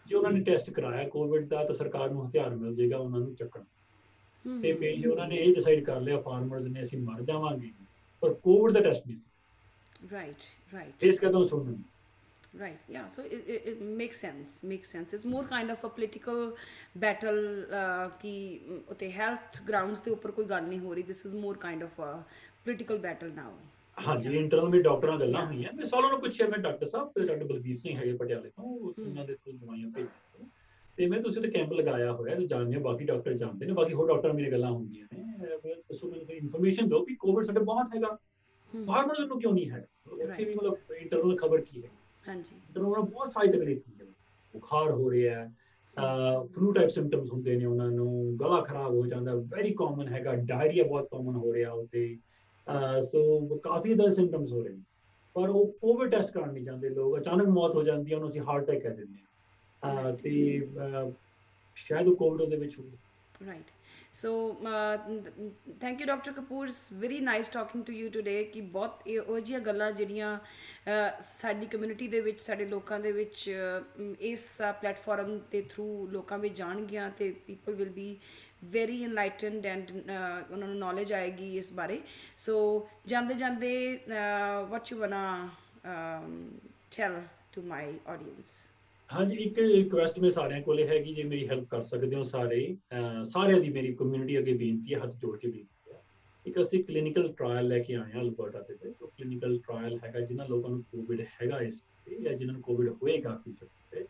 ਜੇ ਉਹਨਾਂ ਨੇ ਟੈਸਟ ਕਰਾਇਆ ਕੋਵਿਡ ਦਾ ਤਾਂ ਸਰਕਾਰ ਨੂੰ ਹਥਿਆਰ ਮਿਲ ਜਾਏਗਾ ਉਹਨਾਂ ਨੂੰ ਚੱਕਣ। ਤੇ ਪੇਜ ਉਹਨਾਂ ਨੇ ਇਹ ਡਿਸਾਈਡ ਕਰ ਲਿਆ ਫਾਰਮਰਸ ਨੇ ਅਸੀਂ ਮਰ ਜਾਵਾਂਗੇ ਪਰ ਕੋਵਿਡ ਦਾ ਟੈਸਟ ਨਹੀਂ ਸੀ। Right right. ਇਸ ਕਦਮ ਸੁਣਨ right yeah so it, it, it makes sense makes sense. It's more kind of a political battle uh, ਮ, ਉੱਤੇ health grounds ਦੇ ਉੱਪਰ ਕੋਈ ਗੱਲ ਨਹੀਂ ਹੋ ਰਹੀ this is more kind of a political battle now ਹਾਂਜੀ ਇੰਟਰਨਲ ਵੀ ਡਾਕਟਰਾਂ ਗੱਲਾਂ. ਹੋਈਆਂ। ਮੈਂ ਸਾਲਾਂ ਨੂੰ ਪੁੱਛਿਆ ਮੈਂ ਡਾਕਟਰ ਸਾਹਿਬ ਤੇ ਡਾਕਟਰ ਬਲਬੀਰ ਸਿੰਘ ਹੈਗੇ ਪਟਿਆਲੇ ਤੋਂ। ਉਹਨਾਂ ਦੇ ਕੋਲ ਦਵਾਈਆਂ ਭੇਜੀਆਂ ਤੇ ਮੈਂ ਤੁਸੀਂ ਤੇ ਕੈਂਪ ਲਗਾਇਆ ਹੋਇਆ ਤੇ ਜਾਣਦੇ ਹੋ ਬਾਕੀ ਡਾਕਟਰ ਜਾਣਦੇ ਨੇ ਬਾਕੀ ਹੋਰ ਡਾਕਟਰ ਮੇਰੀਆਂ ਗੱਲਾਂ ਹੁੰਦੀਆਂ ਨੇ। ਮੈਂ ਦੱਸੋ ਮੈਨੂੰ ਕੋਈ ਇਨਫੋਰਮੇਸ਼ਨ ਦਿਓ ਕਿ ਕੋਵਿਡ ਸਾਡੇ ਬਹੁਤ ਹੈਗਾ। ਫਾਰਮਰਸ ਨੂੰ ਕਿਉਂ ਨਹੀਂ ਹੈ? ਉੱਥੇ ਵੀ ਮਤਲਬ ਇੰਟਰਨਲ ਖਬਰ ਕੀ ਹੈ? ਹਾਂਜੀ। ਉਹਨਾਂ ਨੂੰ ਬਹੁਤ ਸਾਰੀ ਤਕਲੀਫ ਹੁੰਦੀ ਹੈ। ਬੁਖਾਰ ਹੋ ਰਿਹਾ ਹੈ ਫਲੂ ਟਾਈਪ ਸਿੰਪਟਮਸ ਹੁੰਦੇ ਨੇ ਉਹਨਾਂ ਨੂੰ ਗਲਾ ਖਰਾਬ ਹੋ ਜਾਂਦਾ ਵੈਰੀ ਕਾਮਨ ਹੈਗਾ ਡਾਇਰੀਆ ਬਹੁਤ ਕਾਮਨ ਹੋ ਰਿਹਾ ਉੱਥੇ ਸੋ ਕਾਫੀ ਦਾ ਸਿੰਪਟਮਸ ਹੋ ਰਹੇ ਨੇ। ਪਰ ਉਹ ਕੋਵਿਡ ਟੈਸਟ ਕਰਾਉਣ ਨਹੀਂ ਜਾਂਦੇ ਲੋਕ। ਅਚਾਨਕ ਮੌਤ ਹੋ ਜਾਂਦੀ ਹੈ ਉਹਨੂੰ ਅਸੀਂ ਹਾਰਟ ਅਟੈਕ ਕਹਿ ਦਿੰਦੇ ਹਾਂ। ਅਹ, ਤੇ ਅਹ, ਸ਼ਾਇਦ ਉਹ ਕੋਵਿਡ ਉਹਦੇ ਵਿੱਚ ਹੋਵੇ right. So uh, th- thank you dr kapoor. It's very nice talking to you today ਕਿ ਬਹੁਤ ਇਹ ਉਹ ਜਿਹੀਆਂ ਗੱਲਾਂ ਜਿਹੜੀਆਂ ਅਹ, ਸਾਡੀ ਕਮਿਊਨਿਟੀ ਦੇ ਵਿੱਚ ਸਾਡੇ ਲੋਕਾਂ ਦੇ ਵਿੱਚ ਅਹ, ਇਸ ਪਲੇਟਫਾਰਮ ਦੇ ਥਰੂ ਲੋਕਾਂ ਵਿੱਚ ਜਾਣਗੀਆਂ ਤੇ people will be very enlightened and ਉਹਨਾਂ ਨੂੰ ਨੌਲੇਜ ਆਏਗੀ ਇਸ ਬਾਰੇ ਸੋ ਜਾਂਦੇ ਜਾਂਦੇ what you wanna tell to my audience? ਹਾਂਜੀ ਇੱਕ ਰਿਕੁਐਸਟ ਮੈਂ ਸਾਰਿਆਂ ਕੋਲੇ ਹੈਗੀ ਜੇ ਮੇਰੀ ਹੈਲਪ ਕਰ ਸਕਦੇ ਹੋ ਸਾਰੇ ਅਹ ਸਾਰਿਆਂ ਦੀ ਮੇਰੀ ਕਮਿਊਨਿਟੀ ਅੱਗੇ ਬੇਨਤੀ ਹੈ ਹੱਥ ਜੋੜ ਕੇ ਬੇਨਤੀ ਹੈ। ਇੱਕ ਅਸੀਂ ਕਲੀਨਿਕਲ ਟ੍ਰਾਇਲ ਲੈ ਕੇ ਆਏ ਹਾਂ ਅਲਬਰਟਾ ਦੇ ਵਿੱਚ। ਉਹ ਕਲੀਨਿਕਲ ਟ੍ਰਾਇਲ ਹੈਗਾ ਜਿਨ੍ਹਾਂ ਲੋਕਾਂ ਨੂੰ ਕੋਵਿਡ ਹੈਗਾ ਇਸ ਤੇ ਜਾਂ ਜਿਨ੍ਹਾਂ ਨੂੰ ਕੋਵਿਡ ਹੋਏਗਾ ਫਿਊਚਰ ਤੇ।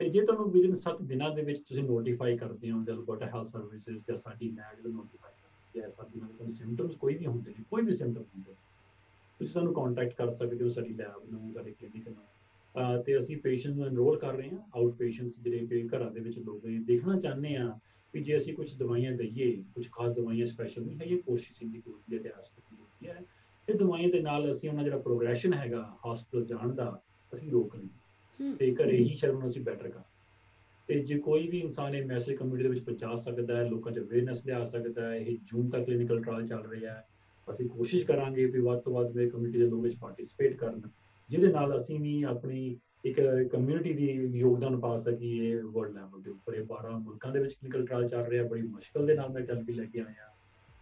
ਤੇ ਜੇ ਤੁਹਾਨੂੰ ਵਿਦਿਨ 7 ਦਿਨਾਂ ਦੇ ਵਿੱਚ ਤੁਸੀਂ ਨੋਟੀਫਾਈ ਕਰਦੇ ਹੋ ਜਾਂ ਅਲਬਰਟਾ ਹੈਲਥ ਸਰਵਿਸਿਜ਼ ਜਾਂ ਸਾਡੀ ਨੈਗ ਨੂੰ ਨੋਟੀਫਾਈ ਕਰਦੇ ਹੈ ਸਾਡੀ ਨਾਲ ਤੁਹਾਨੂੰ ਸਿੰਪਟਮਸ ਕੋਈ ਵੀ ਹੁੰਦੇ ਨੇ ਕੋਈ ਵੀ ਸਿੰਪਟਮ ਹੁੰਦੇ ਨੇ, ਤੁਸੀਂ ਸਾਨੂੰ ਕੰਟੈਕਟ ਕਰ ਸਕਦੇ ਹੋ ਸਾਡੀ ਲੈਬ ਨੂੰ ਸਾਡੇ ਕਲੀਨਿਕ ਨੂੰ। ਅਹ ਤੇ ਅਸੀਂ ਪੇਸ਼ੈਂਟ ਨੂੰ ਐਨਰੋਲ ਕਰ ਰਹੇ ਹਾਂ ਆਊਟ ਪੇਸ਼ੈਂਟਸ ਜਿਹੜੇ ਕਿ ਘਰਾਂ ਦੇ ਵਿੱਚ ਲੋਕ ਨੇ ਦੇਖਣਾ ਚਾਹੁੰਦੇ ਆ ਕਿ ਜੇ ਅਸੀਂ ਕੁਝ ਦਵਾਈਆਂ ਦਈਏ ਕੁਝ ਖਾਸ ਦਵਾਈਆਂ ਸਪੈਸ਼ਲ ਨਹੀਂ ਹੈ ਇਹ ਕੋਸ਼ਿਸ਼ ਦੀ ਕੋਈ ਹੈ ਤੇ ਆਸਪਿਟਲ ਦੀ ਹੈ ਇਹ ਦਵਾਈਆਂ ਦੇ ਨਾਲ ਅਸੀਂ ਉਹਨਾਂ ਜਿਹੜਾ ਪ੍ਰੋਗਰੈਸ਼ਨ ਹੈਗਾ ਹਸਪੀਟਲ ਜਾਣ ਦਾ ਅਸੀਂ ਰੋਕ ਲਈ ਤੇ ਘਰੇ ਹੀ ਸ਼ਰਮ ਅਸੀਂ ਬੈਟਰ ਕਰ ਤੇ ਜੇ ਕੋਈ ਵੀ ਇਨਸਾਨ ਇਹ ਮੈਸੇਜ ਕਮਿਊਨਿਟੀ ਦੇ ਵਿੱਚ ਪਹੁੰਚਾ ਸਕਦਾ ਹੈ ਲੋਕਾਂ 'ਚ ਅਵੇਅਰਨੈਸ ਲਿਆ ਸਕਦਾ ਹੈ ਇਹ ਜੂਨ ਤੱਕ ਕਲੀਨਿਕਲ ਟ੍ਰਾਇਲ ਚੱਲ ਰਿਹਾ ਹੈ ਅਸੀਂ ਕੋਸ਼ਿਸ਼ ਕਰਾਂਗੇ ਵੀ ਵੱਧ ਤੋਂ ਵੱਧ ਮੇਰੇ ਕਮਿਊਨਿਟੀ ਦੇ ਲੋਕ ਇਸ ਪਾਰਟਿਸਿਪੇਟ ਕਰਨ। ਜਿਹਦੇ ਨਾਲ ਅਸੀਂ ਵੀ ਆਪਣੀ ਇੱਕ ਕਮਿਊਨਿਟੀ ਦੀ ਯੋਗਦਾਨ ਪਾ ਸਕੀਏ ਵਰਲਡ ਲੈਵਲ ਦੇ ਉੱਪਰ। ਇਹ 12 ਮੁਲਕਾਂ ਦੇ ਵਿੱਚ ਕਲੀਨਿਕਲ ਟ੍ਰਾਇਲ ਚੱਲ ਰਿਹਾ, ਬੜੀ ਮੁਸ਼ਕਲ ਦੇ ਨਾਲ ਮੈਂ ਚੱਲ ਕੇ ਲੈ ਕੇ ਆਇਆ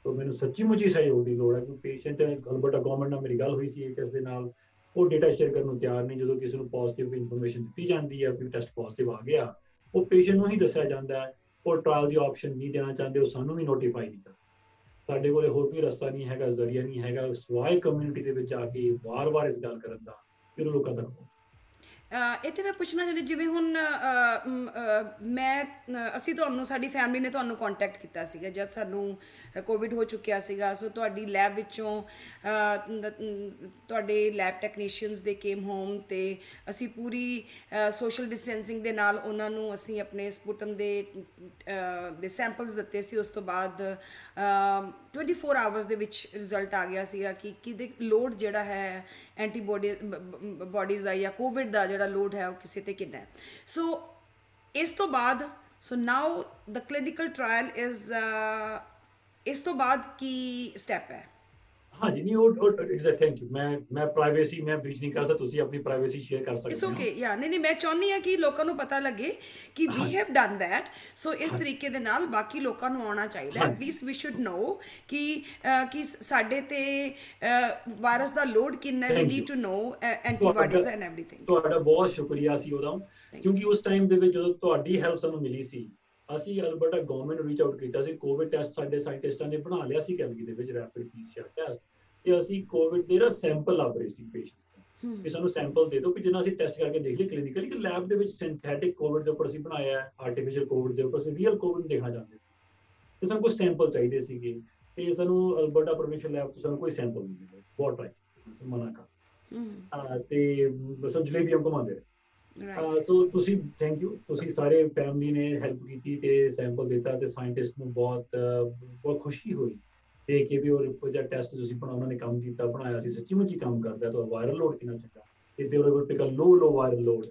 ਤਾਂ ਮੈਨੂੰ ਸੱਚੀ ਮੁੱਚੀ ਸਹਿਯੋਗ ਦੀ ਲੋੜ ਹੈ ਕਿ ਪੇਸ਼ੈਂਟ ਅਲਬਰਟਾ ਗਵਰਨਮੈਂਟ ਨਾਲ ਮੇਰੀ ਗੱਲ ਹੋਈ ਸੀ ਕਿ ਇਸ ਦੇ ਨਾਲ ਉਹ ਡੇਟਾ ਸ਼ੇਅਰ ਕਰਨ ਨੂੰ ਤਿਆਰ ਨਹੀਂ ਜਦੋਂ ਕਿਸੇ ਨੂੰ ਪੋਜ਼ਿਟਿਵ ਇਨਫੋਰਮੇਸ਼ਨ ਦਿੱਤੀ ਜਾਂਦੀ ਹੈ, ਵੀ ਟੈਸਟ ਪੋਜ਼ਿਟਿਵ ਆ ਗਿਆ, ਉਹ ਪੇਸ਼ੈਂਟ ਨੂੰ ਹੀ ਦੱਸਿਆ ਜਾਂਦਾ ਹੈ, ਉਹ ਟ੍ਰਾਇਲ ਦੀ ਆਪਸ਼ਨ ਨਹੀਂ ਦੇਣਾ ਚਾਹੁੰਦੇ, ਉਹ ਸਾਨੂੰ ਵੀ ਨੋਟੀਫਾਈ ਨਹੀਂ ਕਰਦੇ। ਸਾਡੇ ਕੋਲੇ ਹੋਰ ਕੋਈ ਰਸਤਾ ਨਹੀਂ ਹੈਗਾ, ਜ਼ਰੀਆ ਨਹੀਂ ਹੈਗਾ। ਸਵਾਏ ਕਮਿਊਨਿਟੀ ਦੇ ਵਿੱਚ ਜਾ ਕੇ ਵਾਰ-ਵਾਰ ਇਸ ਗੱਲ ਕਰਨ ਦਾ ਫਿਰ ਉਹ ਲੋਕਾਂ ਤੱਕ ਪਹੁੰਚੇ ਅਹ ਇੱਥੇ ਮੈਂ ਪੁੱਛਣਾ ਚਾਹੁੰਦੀ ਜਿਵੇਂ ਹੁਣ ਅਹ, ਮ, ਅਹ, ਮੈਂ ਅਹ, ਅਸੀਂ ਤੁਹਾਨੂੰ ਸਾਡੀ ਫੈਮਿਲੀ ਨੇ ਤੁਹਾਨੂੰ ਕੰਟੈਕਟ ਕੀਤਾ ਸੀਗਾ ਜਦ ਸਾਨੂੰ ਕੋਵਿਡ ਹੋ ਚੁੱਕਿਆ ਸੀਗਾ ਸੋ ਤੁਹਾਡੀ ਲੈਬ ਵਿੱਚੋਂ ਅਹ, ਨ- ਨ- ਤੁਹਾਡੇ ਲੈਬ ਟੈਕਨੀਸ਼ੀਅਨਸ ਦੇ ਕੇਮ ਹੋਮ ਤੇ ਅਸੀਂ ਪੂਰੀ ਸੋਸ਼ਲ ਡਿਸਟੈਂਸਿੰਗ ਦੇ ਨਾਲ ਉਹਨਾਂ ਨੂੰ ਅਸੀਂ ਆਪਣੇ ਸਪੁਟਮ ਦੇ ਅਹ, ਦੇ ਸੈਂਪਲਸ ਦਿੱਤੇ ਸੀ ਉਸ ਤੋਂ ਬਾਅਦ ਅਹ, 24 ਆਵਰਸ ਦੇ ਵਿੱਚ ਰਿਜ਼ਲਟ ਆ ਗਿਆ ਸੀਗਾ ਕਿ ਕਿਹਦੇ ਲੋਡ ਜਿਹੜਾ ਹੈ ਐਂਟੀਬਾਡੀ ਬਾਡੀਜ਼ ਦਾ ਜਾਂ ਕੋਵਿਡ ਦਾ ਜਿਹੜਾ ਲੋਡ ਹੈ ਉਹ ਕਿਸੇ ਤੇ ਕਿੰਨਾ ਹੈ। ਸੋ ਇਸ ਤੋਂ ਬਾਅਦ so now the clinical trial is ਇਸ ਤੋਂ ਬਾਅਦ ਕੀ ਸਟੈਪ ਹੈ? ਹਾਂਜੀ ਨਹੀਂ ਉਹ ਐਗਜ਼ੈਕਟ ਥੈਂਕ ਯੂ ਮੈਂ ਮੈਂ ਪ੍ਰਾਈਵੇਸੀ ਮੈਂ ਬ੍ਰੀਚ ਨਹੀਂ ਕਰ ਸਕਦਾ ਤੁਸੀਂ ਆਪਣੀ ਪ੍ਰਾਈਵੇਸੀ ਸ਼ੇਅਰ ਕਰ ਸਕਦੇ ਇਟਸ ਓਕੇ ਯਾ ਨਹੀਂ ਨਹੀਂ ਮੈਂ ਚਾਹੁੰਦੀ ਆ ਕਿ ਲੋਕਾਂ ਨੂੰ ਪਤਾ ਲੱਗੇ ਕਿ we have done that so ਇਸ ਤਰੀਕੇ ਦੇ ਨਾਲ ਬਾਕੀ ਲੋਕਾਂ ਨੂੰ ਆਉਣਾ ਚਾਹੀਦਾ। ਹਾਂਜੀ। ਐਟਲੀਸਟ ਵੀ ਸ਼ੁੱਡ ਨੋ ਕਿ ਕਿ ਸਾਡੇ ਤੇ ਵਾਇਰਸ ਦਾ ਲੋਡ ਕਿੰਨਾ ਹੈ we need. To know antibodies and everything ਤੁਹਾਡਾ ਬਹੁਤ ਸ਼ੁਕਰੀਆ ਸੀ ਉਹਦਾ। ਕਿਉਂਕਿ ਉਸ ਟਾਈਮ ਦੇ ਵਿੱਚ ਜਦੋਂ ਤੁਹਾਡੀ ਹੈਲਪ ਸਾਨੂੰ ਮਿਲੀ ਸੀ ਅਸੀਂ ਅਲਬਰਟਾ ਗਵਰਨਮੈਂਟ ਨੂੰ ਰੀਚ ਆਊਟ ਕੀਤਾ ਸੀ ਕੋਵਿਡ ਟੈਸਟ ਸਾਡੇ ਸਾਇੰਟਿਸਟਾਂ ਨੇ ਬਣਾ ਲਿਆ ਸੀ ਕੈਲਗੀ ਦੇ ਵਿੱਚ ਰੈਪਿਡ ਪੀਸੀਆਰ ਟੈਸਟ ਤੇ ਅਸੀਂ ਕੋਵਿਡ ਦੇ ਨਾ ਸੈਂਪਲ ਲੱਭ ਰਹੇ ਸੀ ਪੇਸ਼ੈਂਟਸ ਦੇ ਕਿ ਸਾਨੂੰ ਸੈਂਪਲ ਦੇ ਦਿਓ ਕਿ ਜਿੰਨਾ ਅਸੀਂ ਟੈਸਟ ਕਰਕੇ ਦੇਖ ਲਈ ਕਲੀਨਿਕਲੀ ਕਿ ਲੈਬ ਦੇ ਵਿੱਚ ਸਿੰਥੈਟਿਕ ਕੋਵਿਡ ਦੇ ਉੱਪਰ ਅਸੀਂ ਬਣਾਇਆ ਹੈ ਆਰਟੀਫੀਸ਼ੀਅਲ ਕੋਵਿਡ ਦੇ ਉੱਪਰ ਅਸੀਂ ਰੀਅਲ ਕੋਵਿਡ ਦੇਖਣਾ ਚਾਹੁੰਦੇ ਸੀ। ਤੇ ਸਾਨੂੰ ਕੁਝ ਸੈਂਪਲ ਚਾਹੀਦੇ ਸੀਗੇ ਤੇ ਸਾਨੂੰ ਅਲਬਰਟਾ ਪ੍ਰੋਵਿੰਸ਼ੀਅਲ ਲੈਬ ਤੋਂ ਸਾਨੂੰ ਕੋਈ ਸੈਂਪਲ ਨਹੀਂ ਮਿਲਿਆ। ਬਹੁਤ ਟਰਾਈ ਮਨਾ ਕਰ। ਤੇ ਉਹ ਜਲੇਬੀਆਂ ਘੁਮਾਉਂਦੇ ਰਹੇ। ਸੋ ਤੁਸੀਂ ਥੈਂਕ ਯੂ ਤੁਸੀਂ ਸਾਰੇ ਫੈਮਿਲੀ ਨੇ ਹੈਲਪ ਕੀਤੀ ਤੇ ਸੈਂਪਲ ਦਿੱਤਾ ਤੇ ਸਾਇੰਟਿਸਟ ਨੂੰ ਬਹੁਤ ਅਹ, ਬਹੁਤ ਖੁਸ਼ੀ ਹੋਈ। ਤੇ ਕਿ ਵੀ ਉਹ ਰਿਪੋਰਟ ਜਾਂ ਟੈਸਟ ਤੁਸੀਂ ਬਣਾ ਉਹਨਾਂ ਨੇ ਕੰਮ ਕੀਤਾ ਬਣਾਇਆ ਸੀ ਸੱਚੀ ਮੁੱਚੀ ਕੰਮ ਕਰਦਾ ਤਾਂ ਵਾਇਰਲ ਲੋਡ ਕਿੰਨਾ ਚੰਗਾ। ਤੇ ਦੇ ਉਹਦੇ peak low low viral load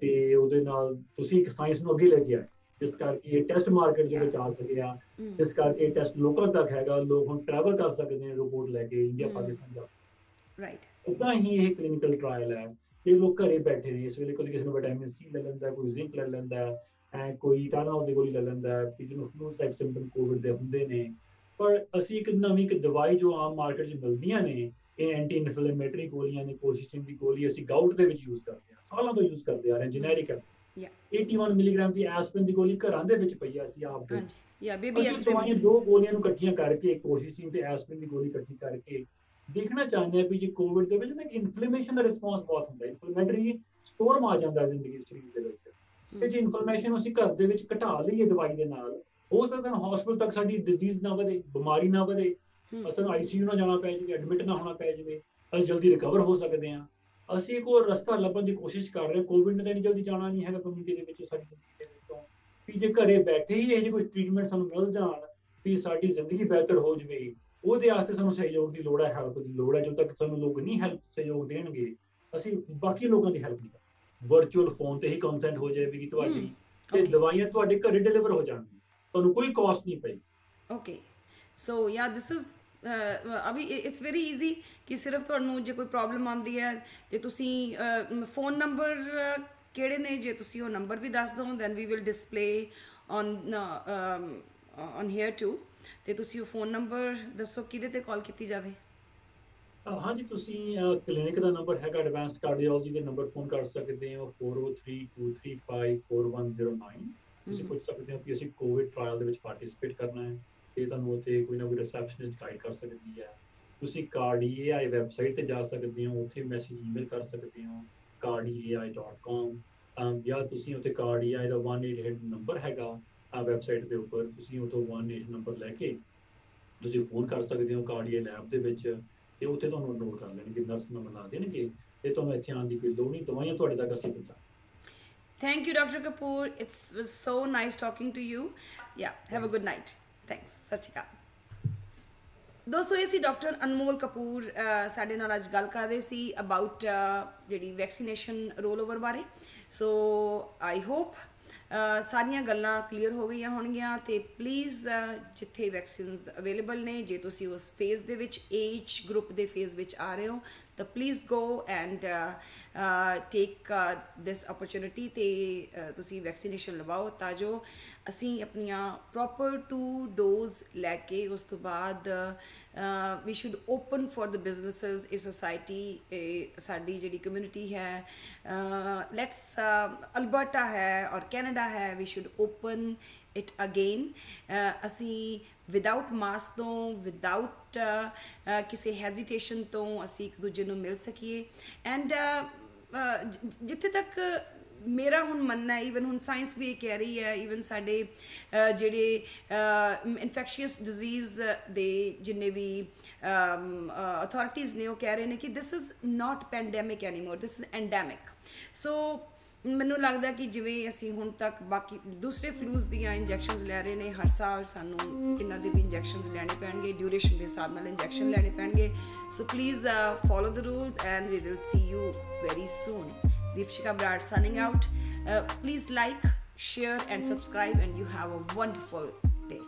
ਤੇ ਉਹਦੇ ਨਾਲ ਤੁਸੀਂ ਇੱਕ ਸਾਇੰਸ ਨੂੰ ਅੱਗੇ ਲੈ ਕੇ ਆਏ। ਜਿਸ ਕਰਕੇ ਇਹ ਟੈਸਟ ਮਾਰਕੀਟ ਦੇ ਵਿੱਚ ਆ ਸਕਿਆ। ਜਿਸ ਕਰਕੇ ਇਹ ਟੈਸਟ ਲੋਕਾਂ ਤੱਕ ਹੈਗਾ। ਲੋਕ ਹੁਣ ਟਰੈਵਲ ਕਰ ਸਕਦੇ ਨੇ ਰਿਪੋਰਟ ਲੈ ਕੇ ਇੰਡੀਆ। ਪਾਕਿਸਤਾਨ ਜਾ ਸਕਦੇ ਰਾਈਟ ਉਦਾਂ ਹੀ ਇਹ ਕਲੀਨਿਕਲ ਟ੍ਰਾਇਲ ਹੈ। ਤੇ ਲੋਕ ਘਰੇ ਬੈਠੇ ਨੇ ਇਸ ਵੇਲੇ ਕੋਈ ਕਿਸੇ ਨੂੰ ਵਿਟਾਮਿਨ ਸੀ ਲੈ ਲੈਂਦਾ ਕੋਈ ਜ਼ਿੰਕ ਲੈ ਲੈਂਦਾ ਐ ਕੋਈ ਟਾਨਾ ਦੀ ਗੋਲੀ ਲੈ ਲੈਂਦਾ ਕਿ ਜਿਹਨੂੰ ਫਲੂ ਟਾਈਪ ਸਿੰਪਟਮ ਕੋਵਿਡ ਦੇ ਹੁੰਦੇ ਨੇ। ਪਰ ਅਸੀਂ ਇੱਕ ਨਵੀਂ ਇੱਕ ਦਵਾਈ ਜੋ ਆਮ ਮਾਰਕੀਟ 'ਚ ਮਿਲਦੀਆਂ ਨੇ ਇਹ ਐਂਟੀ ਇਨਫਲੇਮੇਟਰੀ ਗੋਲੀਆਂ ਨੇ ਕੋਸ਼ਿਸ਼ਿੰਗ ਦੀ ਗੋਲੀ ਅਸੀਂ ਗਾਊਟ ਦੇ ਵਿੱਚ ਯੂਜ਼ ਕਰਦੇ ਹਾਂ ਸਾਲਾਂ ਤੋਂ ਯੂਜ਼ ਕਰਦੇ ਆ ਰਹੇ ਜੈਨਰਿਕ ਹੈ। Yeah. 81 ਮਿਲੀਗ੍ਰਾਮ ਦੀ ਐਸਪਿਨ ਦੀ ਗੋਲੀ ਘਰਾਂ ਦੇ ਵਿੱਚ ਪਈ ਆ ਅਸੀਂ ਆਪ ਦੇ। ਹਾਂਜੀ ਯਾ ਬੇਬੀ ਦਵਾਈਆਂ ਦੋ ਗੋਲੀਆਂ ਨੂੰ ਇਕੱਠੀਆਂ ਕਰਕੇ ਕੋਸ਼ਿਸ਼ਿੰਗ ਤੇ ਐਸਪਿਨ ਦੀ ਗੋਲੀ ਇਕੱਠੀ ਕਰਕੇ ਦੇਖਣਾ ਚਾਹੁੰਦੇ ਆ ਵੀ ਜੇ ਕੋਵਿਡ ਦੇ ਵਿੱਚ ਨਾ ਇਨਫਲੇਮੇਸ਼ਨ ਦਾ ਰਿਸਪੌਂਸ ਬਹੁਤ ਹੁੰਦਾ ਇਨਫਲੇਮੇਟਰੀ ਸਟੋਰਮ ਆ ਜਾਂਦਾ ਜ਼ਿੰਦਗੀ ਸਰੀਰ ਦੇ ਵਿੱਚ। ਤੇ ਜੇ ਇਨਫਲੇਮੇਸ਼ਨ ਅਸੀਂ ਘਰ ਦੇ ਵਿੱਚ ਘਟਾ ਲਈਏ ਦਵਾਈ ਦੇ ਨਾਲ ਹੋ ਸਕਦਾ ਹੈ ਹਸਪੀਟਲ ਤੱਕ ਸਾਡੀ ਡਿਜ਼ੀਜ਼ ਨਾ ਵਧੇ ਬਿਮਾਰੀ ਨਾ ਵਧੇ। ਸਾਨੂੰ ਆਈਸੀਯੂ ਨਾ ਜਾਣਾ ਪੈ ਜਾਵੇ ਐਡਮਿਟ ਨਾ ਹੋਣਾ ਪੈ ਜਾਵੇ ਅਸੀਂ ਜਲਦੀ ਰਿਕਵਰ ਹੋ ਸਕਦੇ ਹਾਂ। ਅਸੀਂ ਹੋਰ ਰਸਤਾ ਲੱਭਣ ਦੀ ਕੋਸ਼ਿਸ਼ ਕਰ ਰਹੇ ਕੋਵਿਡ ਨੇ ਤਾਂ ਨਹੀਂ ਜਲਦੀ ਜਾਣਾ ਨਹੀਂ ਹੈਗਾ ਕਮਿਊਨਿਟੀ ਦੇ ਵਿੱਚ ਸਾਡੀ ਜ਼ਿੰਦਗੀ ਦੇ ਵਿੱਚੋਂ। ਵੀ ਜੇ ਘਰੇ ਬੈਠੇ ਹੀ ਇਹ ਜਿਹੇ ਕੋਈ ਟ੍ਰੀਟਮੈਂਟ ਸਾਨੂੰ ਮਿਲ ਜਾਣ ਵੀ ਸਾਡੀ ਜ਼ਿੰਦਗੀ ਬਿਹਤਰ ਹੋ ਜਵੇ। ਉਹਦੇ ਵਾਸਤੇ ਸਾਨੂੰ ਸਹਿਯੋਗ ਦੀ ਲੋੜ ਹੈ ਹੈਲਪ ਦੀ ਲੋੜ ਹੈ ਜਦੋਂ ਤੱਕ ਸਾਨੂੰ ਲੋਕ ਨਹੀਂ ਹੈਲਪ ਸਹਿਯੋਗ ਦੇਣਗੇ ਅਸੀਂ ਬਾਕੀ ਲੋਕਾਂ ਦੀ ਹੈਲਪ ਨਹੀਂ ਕਰ ਵਰਚੁਅਲ ਫੋਨ ਤੇ ਹੀ ਕੰਸੈਂਟ ਹੋ ਜਾਏਗੀ ਤੁਹਾਡੀ ਤੇ. ਦਵਾਈਆਂ ਤੁਹਾਡੇ ਘਰੇ ਡਿਲੀਵਰ ਹੋ ਜਾਣਗੀਆਂ ਤੁਹਾਨੂੰ ਕੋਈ ਕਾਸਟ ਨਹੀਂ ਪਈ okay so yeah this is ਅਭੀ ਇਟਸ ਵੈਰੀ ਈਜ਼ੀ ਕਿ ਸਿਰਫ ਤੁਹਾਨੂੰ ਜੇ ਕੋਈ ਪ੍ਰੋਬਲਮ ਆਉਂਦੀ ਹੈ ਤੇ ਤੁਸੀਂ ਫੋਨ ਨੰਬਰ ਕਿਹੜੇ ਨੇ ਜੇ ਤੁਸੀਂ ਉਹ ਨੰਬਰ ਵੀ ਦੱਸ ਦਿਓ then we will display on on here too ਤੇ ਤੁਸੀਂ ਉਹ ਫੋਨ ਨੰਬਰ ਦੱਸੋ ਕਿਹਦੇ ਤੇ ਕਾਲ ਕੀਤੀ ਜਾਵੇ? ਹਾਂਜੀ ਤੁਸੀਂ ਕਲੀਨਿਕ ਦਾ ਨੰਬਰ ਹੈਗਾ ਐਡਵਾਂਸਡ ਕਾਰਡੀਓਲੋਜੀ ਦੇ ਨੰਬਰ ਫੋਨ ਕਰ ਸਕਦੇ ਹੋ 4032354109 ਤੁਸੀਂ। ਪੁੱਛ ਸਕਦੇ ਹੋ ਕਿ ਅਸੀਂ ਕੋਵਿਡ ਟ੍ਰਾਇਲ ਦੇ ਵਿੱਚ ਪਾਰਟਿਸਿਪੇਟ ਕਰਨਾ ਹੈ ਤੇ ਤੁਹਾਨੂੰ ਉੱਥੇ ਕੋਈ ਨਾ ਕੋਈ ਰਿਸੈਪਸ਼ਨਿਸਟ ਗਾਈਡ ਕਰ ਸਕਦੀ ਹੈ। ਤੁਸੀਂ cardiai ਵੈਬਸਾਈਟ ਤੇ ਜਾ ਸਕਦੇ ਹੋ ਉੱਥੇ ਮੈਸੇਜ ਈਮੇਲ ਕਰ ਸਕਦੇ ਹੋ cardiai.com ਜਾਂ ਤੁਸੀਂ ਉੱਥੇ cardiai ਦਾ 188 ਨੰਬਰ ਹੈਗਾ ਆ ਵੈਬਸਾਈਟ ਦੇ ਉੱਪਰ ਤੁਸੀਂ ਉਹ ਤੋਂ 188 ਨੰਬਰ ਲੈ ਕੇ ਤੁਸੀਂ ਫੋਨ ਕਰ ਸਕਦੇ ਹੋ cardiai ਲੈਬ ਦੇ ਵਿੱਚ ਤੇ ਉੱਥੇ ਤੁਹਾਨੂੰ ਨੋਟ ਕਰ ਲੈਣਗੇ ਨਰਸ ਨੰਬਰ ਲਾ ਦੇਣਗੇ ਤੇ ਤੁਹਾਨੂੰ ਇੱਥੇ ਆਉਣ ਦੀ ਕੋਈ ਲੋੜ ਨਹੀਂ ਦਵਾਈਆਂ ਤੁਹਾਡੇ ਤੱਕ ਅਸੀਂ ਪਹੁੰਚਾ Thank you, Dr. Kapoor. It was so nice talking to you. Yeah, have a good night. Thanks. ਸਤਿ ਸ਼੍ਰੀ ਅਕਾਲ ਦੋਸਤੋ ਇਹ ਸੀ ਡਾਕਟਰ ਅਨਮੋਲ ਕਪੂਰ ਅਹ, ਸਾਡੇ ਨਾਲ ਅੱਜ ਗੱਲ ਕਰ ਰਹੇ ਸੀ ਅਬਾਊਟ ਜਿਹੜੀ ਵੈਕਸੀਨੇਸ਼ਨ ਰੋਲ ਓਵਰ ਬਾਰੇ ਸੋ ਆਈ ਹੋਪ ਸਾਰੀਆਂ ਗੱਲਾਂ ਕਲੀਅਰ ਹੋ ਗਈਆਂ ਹੋਣਗੀਆਂ ਤੇ ਪਲੀਜ਼ ਜਿੱਥੇ ਵੈਕਸੀਨਸ ਅਵੇਲੇਬਲ ਨੇ, ਜੇ ਤੁਸੀਂ ਉਸ ਫੇਜ਼ ਦੇ ਵਿੱਚ ਏਜ ਗਰੁੱਪ ਦੇ ਫੇਜ਼ ਵਿੱਚ ਆ ਰਹੇ ਹੋ the please go and take this opportunity ਤੇ uh, ਤੁਸੀਂ ਵੈਕਸੀਨੇਸ਼ਨ ਲਵਾਓ ਤਾਂ ਜੋ ਅਸੀਂ ਆਪਣੀਆਂ ਪ੍ਰੋਪਰ ਟੂ ਡੋਜ਼ ਲੈ ਕੇ ਉਸ ਤੋਂ ਬਾਅਦ we should open for the businesses ਇਸ ਸੋਸਾਇਟੀ ਸਾਡੀ ਜਿਹੜੀ ਕਮਿਊਨਿਟੀ ਹੈ uh, ਲੈਟਸ ਅਲਬਰਟਾ uh, ਹੈ ਔਰ ਕੈਨੇਡਾ ਹੈ we should open it again uh, ਅਸੀਂ ਵਿਦਆਊਟ ਮਾਸਕ ਤੋਂ ਵਿਦਆਊਟ uh, uh, ਕਿਸੇ ਹੈਜ਼ਿਟੇਸ਼ਨ ਤੋਂ ਅਸੀਂ ਇੱਕ ਦੂਜੇ ਨੂੰ ਮਿਲ ਸਕੀਏ। ਐਂਡ ਜਿੱਥੇ ਤੱਕ ਮੇਰਾ ਹੁਣ ਮੰਨਣਾ ਹੈ ਈਵਨ ਹੁਣ ਸਾਇੰਸ ਵੀ ਇਹ ਕਹਿ ਰਹੀ ਹੈ ਈਵਨ ਸਾਡੇ ਅਹ, ਜਿਹੜੇ ਇਨਫੈਕਸ਼ੀਅਸ ਡਿਜ਼ੀਜ਼ ਦੇ ਜਿੰਨੇ ਵੀ ਅਥਾਰਟੀਜ਼ ਨੇ ਉਹ ਕਹਿ ਰਹੇ ਨੇ ਕਿ this is not pandemic anymore this is endemic so ਮੈਨੂੰ ਲੱਗਦਾ ਕਿ ਜਿਵੇਂ ਅਸੀਂ ਹੁਣ ਤੱਕ ਬਾਕੀ ਦੂਸਰੇ ਫਲੂਜ਼ ਦੀਆਂ ਇੰਜੈਕਸ਼ਨਸ ਲੈ ਰਹੇ ਨੇ ਹਰ ਸਾਲ ਸਾਨੂੰ ਇਹਨਾਂ ਦੇ ਵੀ ਇੰਜੈਕਸ਼ਨਸ ਲੈਣੇ ਪੈਣਗੇ ਡਿਊਰੇਸ਼ਨ ਦੇ ਹਿਸਾਬ ਨਾਲ ਇੰਜੈਕਸ਼ਨ ਲੈਣੇ ਪੈਣਗੇ so please follow the rules and we will see you very soon Deepshika Brad signing out. Uh, please like, share, and subscribe, and you have a wonderful day.